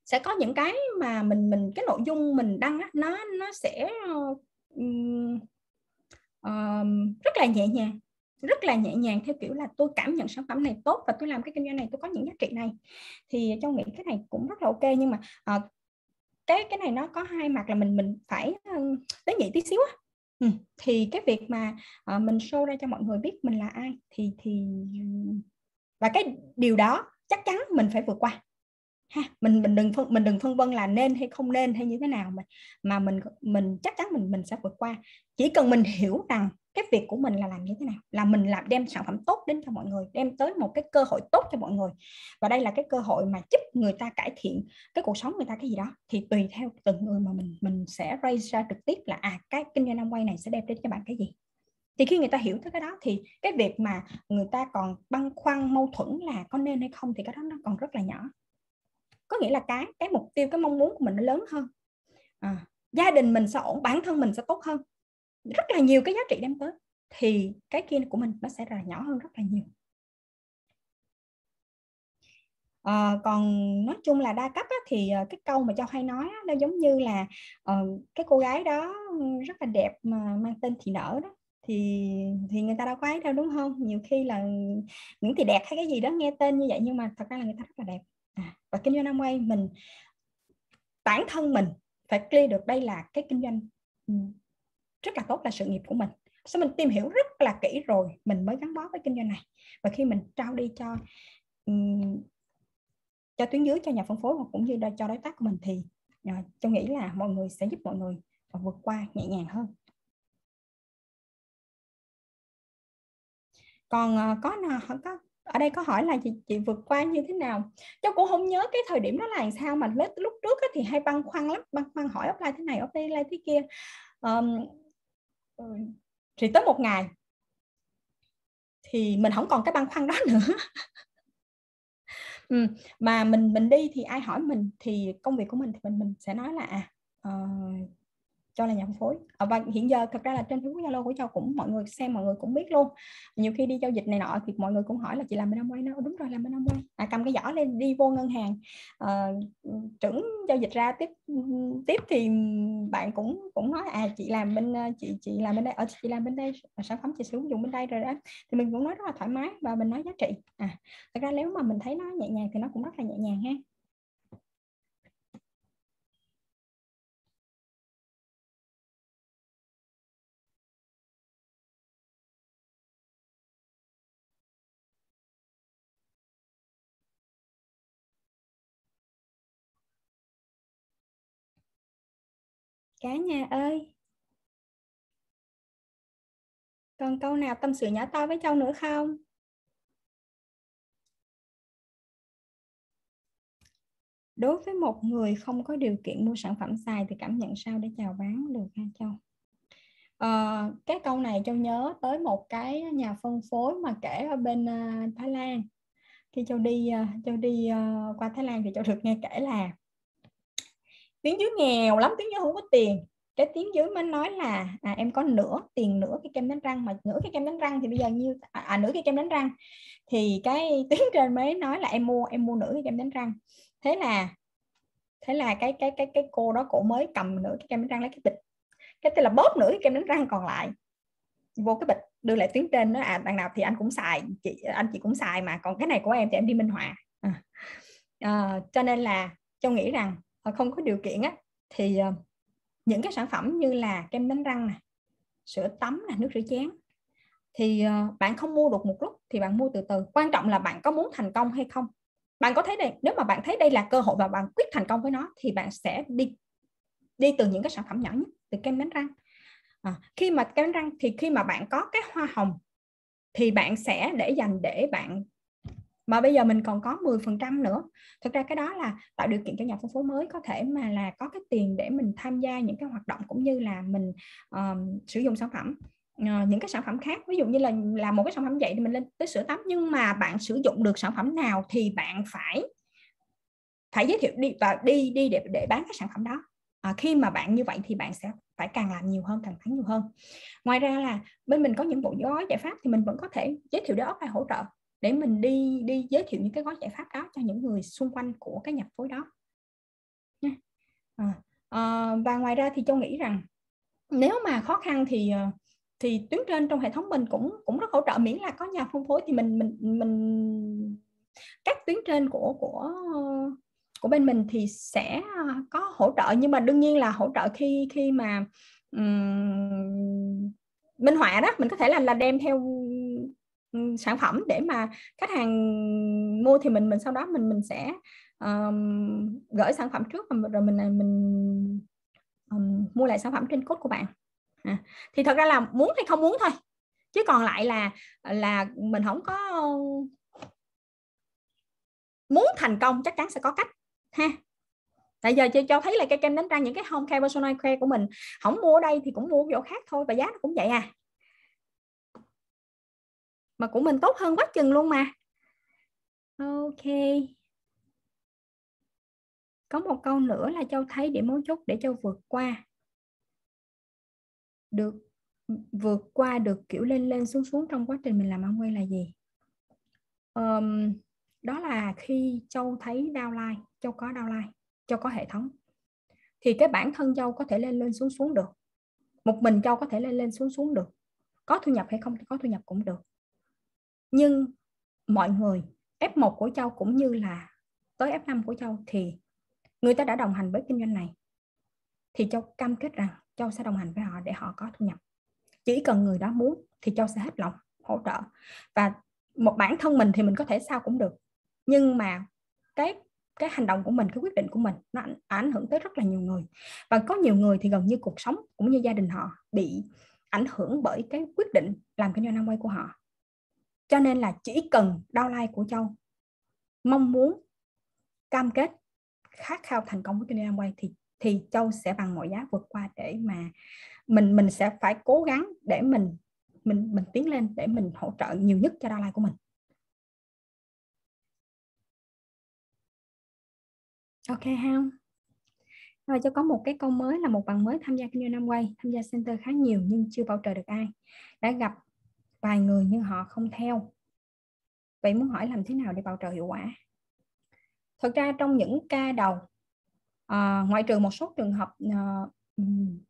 sẽ có những cái mà mình mình cái nội dung mình đăng á, nó nó sẽ uh, uh, rất là nhẹ nhàng rất là nhẹ nhàng theo kiểu là tôi cảm nhận sản phẩm này tốt và tôi làm cái kinh doanh này tôi có những giá trị này. Thì châu nghĩ cái này cũng rất là ok nhưng mà uh, cái cái này nó có hai mặt là mình mình phải um, tế nhị tí xíu á ừ. thì cái việc mà uh, mình show ra cho mọi người biết mình là ai thì thì và cái điều đó chắc chắn mình phải vượt qua ha, mình mình đừng phân, mình đừng phân vân là nên hay không nên hay như thế nào mà mà mình mình chắc chắn mình mình sẽ vượt qua. Chỉ cần mình hiểu rằng cái việc của mình là làm như thế nào, là mình làm, đem sản phẩm tốt đến cho mọi người, đem tới một cái cơ hội tốt cho mọi người. Và đây là cái cơ hội mà giúp người ta cải thiện cái cuộc sống người ta cái gì đó, thì tùy theo từng người mà mình mình sẽ raise ra trực tiếp là à cái kinh doanh năm quay này sẽ đem đến cho bạn cái gì. Thì khi người ta hiểu tới cái đó thì cái việc mà người ta còn băn khoăn, mâu thuẫn là có nên hay không thì cái đó nó còn rất là nhỏ có nghĩa là cái cái mục tiêu cái mong muốn của mình nó lớn hơn. À, gia đình mình sẽ ổn bản thân mình sẽ tốt hơn. Rất là nhiều cái giá trị đem tới. Thì cái kia của mình nó sẽ là nhỏ hơn rất là nhiều. À, còn nói chung là đa cấp á, thì ờ, cái câu mà cho hay nói á, nó giống như là uh, cái cô gái đó rất là đẹp mà mang tên thị nở đó. Thì thì người ta đâu có ấy đâu đúng không? Nhiều khi là những thì đẹp hay cái gì đó nghe tên như vậy nhưng mà thật ra là người ta rất là đẹp à, và kinh doanh Amway mình bản thân mình phải clear được đây là cái kinh doanh ừ, rất là tốt là sự nghiệp của mình. Sau mình tìm hiểu rất là kỹ rồi mình mới gắn bó với kinh doanh này. Và khi mình trao đi cho um, cho tuyến dưới cho nhà phân phối hoặc cũng như cho đối tác của mình thì uh, tôi nghĩ là mọi người sẽ giúp mọi người và vượt qua nhẹ nhàng hơn. Còn uh, có nào có ở đây có hỏi là chị chị vượt qua như thế nào? Cháu cũng không nhớ cái thời điểm đó là làm sao mà lúc lúc trước thì hay băn khoăn lắm băn khoăn hỏi offline thế này offline thế kia. Um, thì tới một ngày thì mình không còn cái băn khoăn đó nữa. Ừ, mà mình mình đi thì ai hỏi mình thì công việc của mình thì mình mình sẽ nói là à uh, cho là nhà phân phối. À, và hiện giờ thật ra là trên Facebook Zalo của Châu cũng mọi người xem mọi người cũng biết luôn. Nhiều khi đi giao dịch này nọ thì mọi người cũng hỏi là chị làm bên Amway nó đúng rồi làm bên Amway à, cầm cái giỏ lên đi vô ngân hàng. À, trưởng giao dịch ra tiếp tiếp thì bạn cũng cũng nói à chị làm bên chị chị làm bên đây ở chị làm bên đây ờ, sản phẩm chị sử dụng bên đây rồi đó. Thì mình cũng nói rất là thoải mái và mình nói giá trị. À thật ra nếu mà mình thấy nó nhẹ nhàng thì nó cũng rất là nhẹ nhàng ha. Cả nhà ơi. Còn câu nào tâm sự nhỏ to với châu nữa không? Đối với một người không có điều kiện mua sản phẩm xài thì cảm nhận sao để chào bán được ha châu? À, cái câu này châu nhớ tới một cái nhà phân phối mà kể ở bên uh, Thái Lan. Khi châu đi uh, châu đi uh, qua Thái Lan thì châu được nghe kể là tiếng dưới nghèo lắm tiếng dưới không có tiền. Cái tiếng dưới mới nói là à, em có nửa tiền nửa cái kem đánh răng mà nửa cái kem đánh răng thì bây giờ như à, à nửa cái kem đánh răng. Thì cái tiếng trên mới nói là em mua em mua nửa cái kem đánh răng. Thế là thế là cái cái cái cái cô đó cổ mới cầm nửa cái kem đánh răng lấy cái bịch. Cái tức là bóp nửa cái kem đánh răng còn lại. Vô cái bịch đưa lại tiếng trên đó à đằng nào thì anh cũng xài chị anh chị cũng xài mà còn cái này của em thì em đi minh họa. À. À, cho nên là châu nghĩ rằng Ờ, không có điều kiện á thì ờ, những cái sản phẩm như là kem đánh răng này sữa tắm là nước rửa chén thì ờ, bạn không mua được một lúc thì bạn mua từ từ. Quan trọng là bạn có muốn thành công hay không. Bạn có thấy đây nếu mà bạn thấy đây là cơ hội và bạn quyết thành công với nó thì bạn sẽ đi đi từ những cái sản phẩm nhỏ nhất từ kem đánh răng. À, khi mà kem đánh răng thì khi mà bạn có cái hoa hồng thì bạn sẽ để dành để bạn mà bây giờ mình còn có 10% nữa. Thực ra cái đó là tạo điều kiện cho nhà phân phối mới có thể mà là có cái tiền để mình tham gia những cái hoạt động cũng như là mình uh, sử dụng sản phẩm. Uh, những cái sản phẩm khác ví dụ như là làm một cái sản phẩm vậy thì mình lên tới sữa tắm nhưng mà bạn sử dụng được sản phẩm nào thì bạn phải phải giới thiệu đi và đi đi để để bán cái sản phẩm đó. À, khi mà bạn như vậy thì bạn sẽ phải càng làm nhiều hơn càng thắng nhiều hơn. Ngoài ra là bên mình có những bộ gói giải pháp thì mình vẫn có thể giới thiệu đó và hỗ trợ để mình đi đi giới thiệu những cái gói giải pháp đó cho những người xung quanh của cái nhập phối đó. À, à, và ngoài ra thì châu nghĩ rằng nếu mà khó khăn thì ờ, thì tuyến trên trong hệ thống mình cũng cũng rất hỗ trợ miễn là có nhà phân phối thì mình mình mình các tuyến trên của của của bên mình thì sẽ có hỗ trợ. Nhưng mà đương nhiên là hỗ trợ khi khi mà um, minh họa đó mình có thể là là đem theo sản phẩm để mà khách hàng mua thì mình mình sau đó mình mình sẽ um, gửi sản phẩm trước rồi mình à, mình um, mua lại sản phẩm trên code của bạn. À, thì thật ra là muốn hay không muốn thôi. Chứ còn lại là là mình không có muốn thành công chắc chắn sẽ có cách ha. Tại giờ cho thấy là cái kem đánh răng những cái home care personal care của mình không mua ở đây thì cũng mua ở chỗ khác thôi và giá nó cũng vậy à mà của mình tốt hơn quá chừng luôn mà. Ok. Có một câu nữa là châu thấy điểm mấu chốt để châu vượt qua. Được vượt qua được kiểu lên lên xuống xuống trong quá trình mình làm ăn quay là gì? Um, đó là khi châu thấy downline châu có downline châu có hệ thống. Thì cái bản thân châu có thể lên lên xuống xuống được. Một mình châu có thể lên lên xuống xuống được. Có thu nhập hay không có thu nhập cũng được nhưng mọi người F1 của Châu cũng như là tới F5 của Châu thì người ta đã đồng hành với kinh doanh này. Thì Châu cam kết rằng Châu sẽ đồng hành với họ để họ có thu nhập. Chỉ cần người đó muốn thì Châu sẽ hết lòng hỗ trợ. Và một bản thân mình thì mình có thể sao cũng được. Nhưng mà cái cái hành động của mình cái quyết định của mình nó ảnh, ảnh hưởng tới rất là nhiều người. Và có nhiều người thì gần như cuộc sống cũng như gia đình họ bị ảnh hưởng bởi cái quyết định làm kinh doanh năm quay của họ cho nên là chỉ cần đau lai của Châu. Mong muốn cam kết khát khao thành công với kinh doanh quay thì thì Châu sẽ bằng mọi giá vượt qua để mà mình mình sẽ phải cố gắng để mình mình mình tiến lên để mình hỗ trợ nhiều nhất cho đau lai của mình. Ok không rồi, cho có một cái câu mới là một bạn mới tham gia kinh doanh năm quay tham gia center khá nhiều nhưng chưa bảo trợ được ai. Đã gặp vài người nhưng họ không theo. Vậy muốn hỏi làm thế nào để bảo trợ hiệu quả? Thực ra trong những ca đầu à, ngoại trừ một số trường hợp à,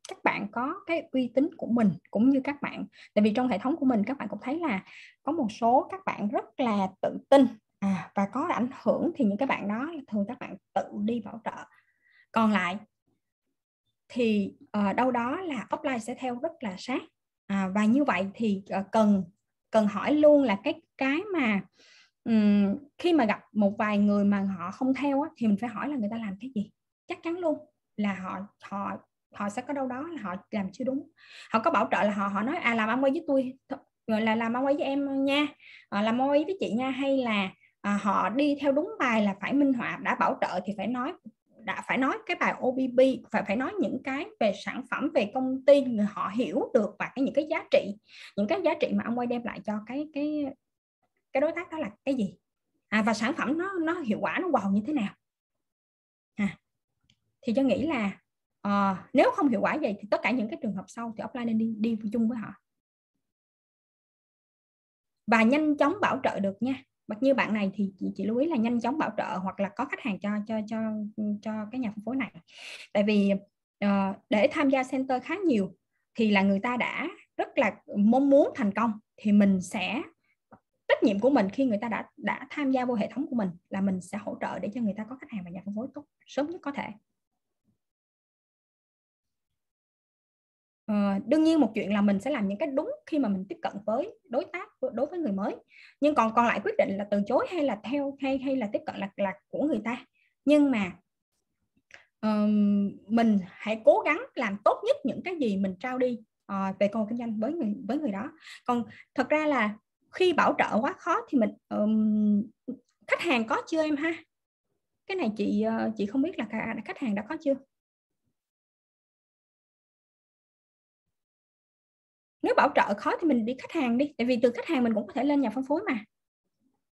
các bạn có cái uy tín của mình cũng như các bạn. Tại vì trong hệ thống của mình các bạn cũng thấy là có một số các bạn rất là tự tin. À, và có ảnh hưởng thì những cái bạn đó thường các bạn tự đi bảo trợ. Còn lại thì uh, đâu đó là offline sẽ theo rất là sát à, và như vậy thì ờ, cần cần hỏi luôn là cái cái mà um, khi mà gặp một vài người mà họ không theo á, thì mình phải hỏi là người ta làm cái gì? Chắc chắn luôn là họ họ họ sẽ có đâu đó là họ làm chưa đúng. Họ có bảo trợ là họ họ nói à làm ăn quay với tôi gọi là làm ăn quay với em nha. À, làm ăn quay với chị nha. Hay là à, họ đi theo đúng bài là phải minh họa đã bảo trợ thì phải nói đã phải nói cái bài OBB phải phải nói những cái về sản phẩm về công ty người họ hiểu được và cái những cái giá trị những cái giá trị mà ông quay đem lại cho cái cái cái đối tác đó là cái gì? À, và sản phẩm nó nó hiệu quả nó wow như thế nào? À, thì cho nghĩ là uh, nếu không hiệu quả vậy thì tất cả những cái trường hợp sau thì offline nên đi đi chung với họ. Và nhanh chóng bảo trợ được nha bất như bạn này thì chị, chị lưu ý là nhanh chóng bảo trợ hoặc là có khách hàng cho cho cho cho cái nhà phân phối này. Tại vì uh, để tham gia center khá nhiều thì là người ta đã rất là mong muốn thành công thì mình sẽ trách nhiệm của mình khi người ta đã đã tham gia vô hệ thống của mình là mình sẽ hỗ trợ để cho người ta có khách hàng và nhà phân phối tốt sớm nhất có thể. À, đương nhiên một chuyện là mình sẽ làm những cái đúng khi mà mình tiếp cận với đối tác đối với người mới. Nhưng còn còn lại quyết định là từ chối hay là theo hay hay là tiếp cận là là của người ta. Nhưng mà um, mình hãy cố gắng làm tốt nhất những cái gì mình trao đi uh, về công kinh doanh với người với người đó. Còn thật ra là khi bảo trợ quá khó thì mình um, khách hàng có chưa em ha? Cái này chị ờ, chị không biết là khách hàng đã có chưa? Nếu bảo trợ khó thì mình đi khách hàng đi tại vì từ khách hàng mình cũng có thể lên nhà phân phối mà.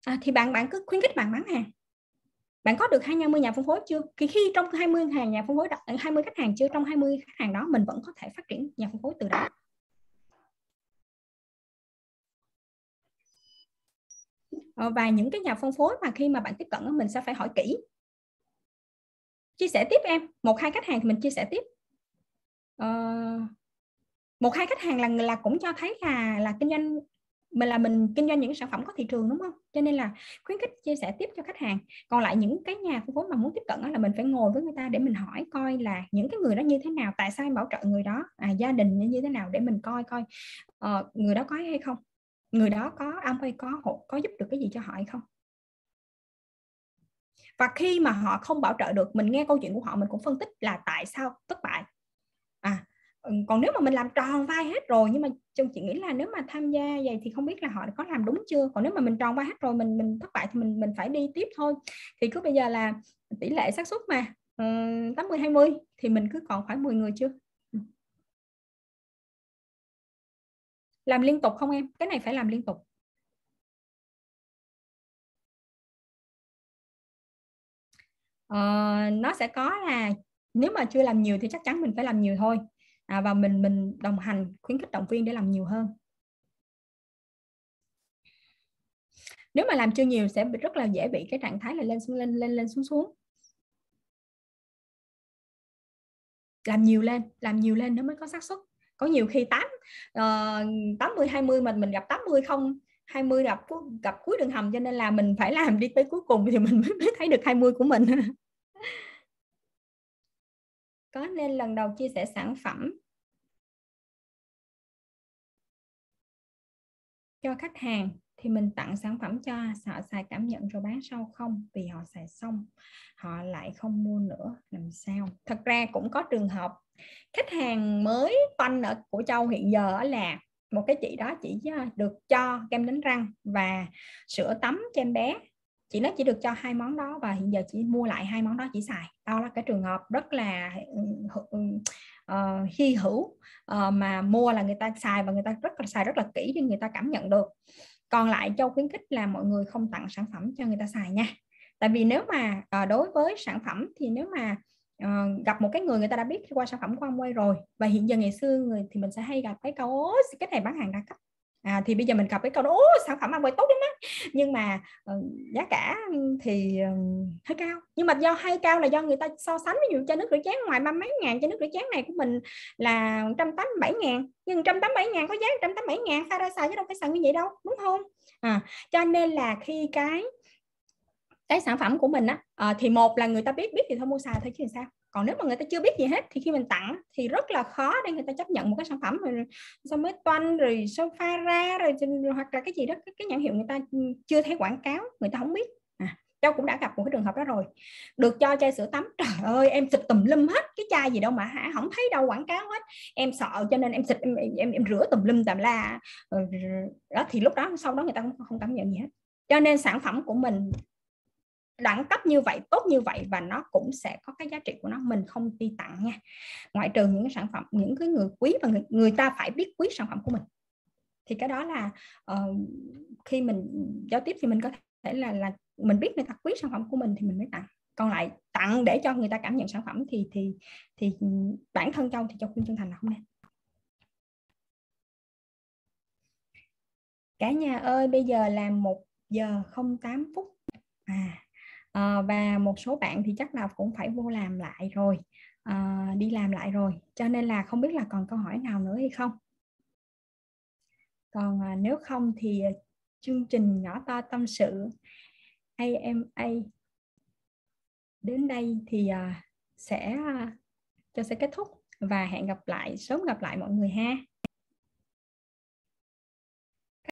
À, thì bạn bạn cứ khuyến khích bạn bán hàng. Bạn có được 20 nhà phân phối chưa? Khi khi trong 20 hàng nhà phân phối 20 khách hàng chưa trong 20 khách hàng đó mình vẫn có thể phát triển nhà phân phối từ đó. Ờ, và những cái nhà phân phối mà khi mà bạn tiếp cận mình sẽ phải hỏi kỹ. Chia sẻ tiếp em một hai khách hàng thì mình chia sẻ tiếp. Uh, một hai khách hàng là là cũng cho thấy là là kinh doanh mình là mình kinh doanh những sản phẩm có thị trường đúng không? Cho nên là khuyến khích chia sẻ tiếp cho khách hàng. Còn lại những cái nhà phân phối mà muốn tiếp cận là mình phải ngồi với người ta để mình hỏi coi là những cái người đó như thế nào tại sao em bảo trợ người đó? À, gia đình như thế nào để mình coi coi uh, người đó có hay không? Người đó có ông hay có hộ có giúp được cái gì cho họ hay không? Và khi mà họ không bảo trợ được mình nghe câu chuyện của họ mình cũng phân tích là tại sao thất bại còn nếu mà mình làm tròn vai hết rồi nhưng mà chồng chị nghĩ là nếu mà tham gia vậy thì không biết là họ có làm đúng chưa? Còn nếu mà mình tròn vai hết rồi mình mình thất bại thì mình mình phải đi tiếp thôi. Thì cứ bây giờ là tỷ lệ xác suất mà tám mươi hai mươi thì mình cứ còn khoảng 10 người chưa? Làm liên tục không em? Cái này phải làm liên tục. Ờ, nó sẽ có là nếu mà chưa làm nhiều thì chắc chắn mình phải làm nhiều thôi à, và mình mình đồng hành khuyến khích động viên để làm nhiều hơn. Nếu mà làm chưa nhiều sẽ rất là dễ bị cái trạng thái là lên xuống lên lên lên xuống xuống. Làm nhiều lên làm nhiều lên nó mới có xác suất. Có nhiều khi 8 uh, 80 20 mình mình gặp 80 không 20 gặp gặp cuối đường hầm cho nên là mình phải làm đi tới cuối cùng thì mình mới, mới thấy được 20 của mình. có nên lần đầu chia sẻ sản phẩm cho khách hàng thì mình tặng sản phẩm cho họ xài cảm nhận rồi bán sau không? Vì họ xài xong, họ lại không mua nữa, làm sao? Thật ra cũng có trường hợp khách hàng mới toanh ở của châu hiện giờ là một cái chị đó chỉ à, được cho kem đánh răng và sữa tắm cho em bé chị nói chỉ được cho hai món đó và hiện giờ chị mua lại hai món đó chỉ xài. Đó là cái trường hợp rất là uh, hy hữu uh, mà mua là người ta xài và người ta rất là xài rất là kỹ để người ta cảm nhận được. Còn lại châu khuyến khích là mọi người không tặng sản phẩm cho người ta xài nha. Tại vì nếu mà uh, đối với sản phẩm thì nếu mà uh, gặp một cái người người ta đã biết qua sản phẩm của ông quay rồi và hiện giờ ngày xưa người thì mình sẽ hay gặp cái câu cái này bán hàng đa cấp à, thì bây giờ mình gặp cái câu đó sản phẩm ăn quay tốt lắm á. Nhưng mà uh, giá cả ừ, thì uh, hơi cao. Nhưng mà do hay cao là do người ta so sánh ví dụ cho nước rửa chén ngoài ba mấy ngàn cho nước rửa chén này của mình là 187 ngàn. Nhưng 187 ngàn có giá 187 ngàn sao ra xài chứ đâu phải xài như vậy đâu đúng không? À, cho nên là khi cái cái sản phẩm của mình á à, thì một là người ta biết biết thì thôi mua xài thôi chứ làm sao còn nếu mà người ta chưa biết gì hết thì khi mình tặng thì rất là khó để người ta chấp nhận một cái sản phẩm rồi xong mới toanh rồi sofa ra rồi, rồi hoặc là cái gì đó cái, cái nhãn hiệu người ta chưa thấy quảng cáo người ta không biết. À, cháu cũng đã gặp một cái trường hợp đó rồi. Được cho chai sữa tắm. Trời ơi em xịt tùm lum hết cái chai gì đâu mà hả không thấy đâu quảng cáo hết. Em sợ cho nên em xịt em em, em rửa tùm lum tầm la ờ, đó thì lúc đó sau đó người ta cũng không cảm nhận gì hết. Cho nên sản phẩm của mình đẳng cấp như vậy tốt như vậy và nó cũng sẽ có cái giá trị của nó mình không đi tặng nha. Ngoại trừ những cái sản phẩm những cái người quý và người, người ta phải biết quý sản phẩm của mình. Thì cái đó là uh, khi mình giao tiếp thì mình có thể là là mình biết người ta quý sản phẩm của mình thì mình mới tặng. Còn lại tặng để cho người ta cảm nhận sản phẩm thì thì thì bản thân châu thì châu khuyên chân thành là không nên. Cả nhà ơi bây giờ là một giờ không tám phút. À à, và một số bạn thì chắc là cũng phải vô làm lại rồi. À, đi làm lại rồi. Cho nên là không biết là còn câu hỏi nào nữa hay không? Còn à, nếu không thì chương trình nhỏ to tâm sự AMA đến đây thì à, sẽ à, cho sẽ kết thúc và hẹn gặp lại sớm gặp lại mọi người ha.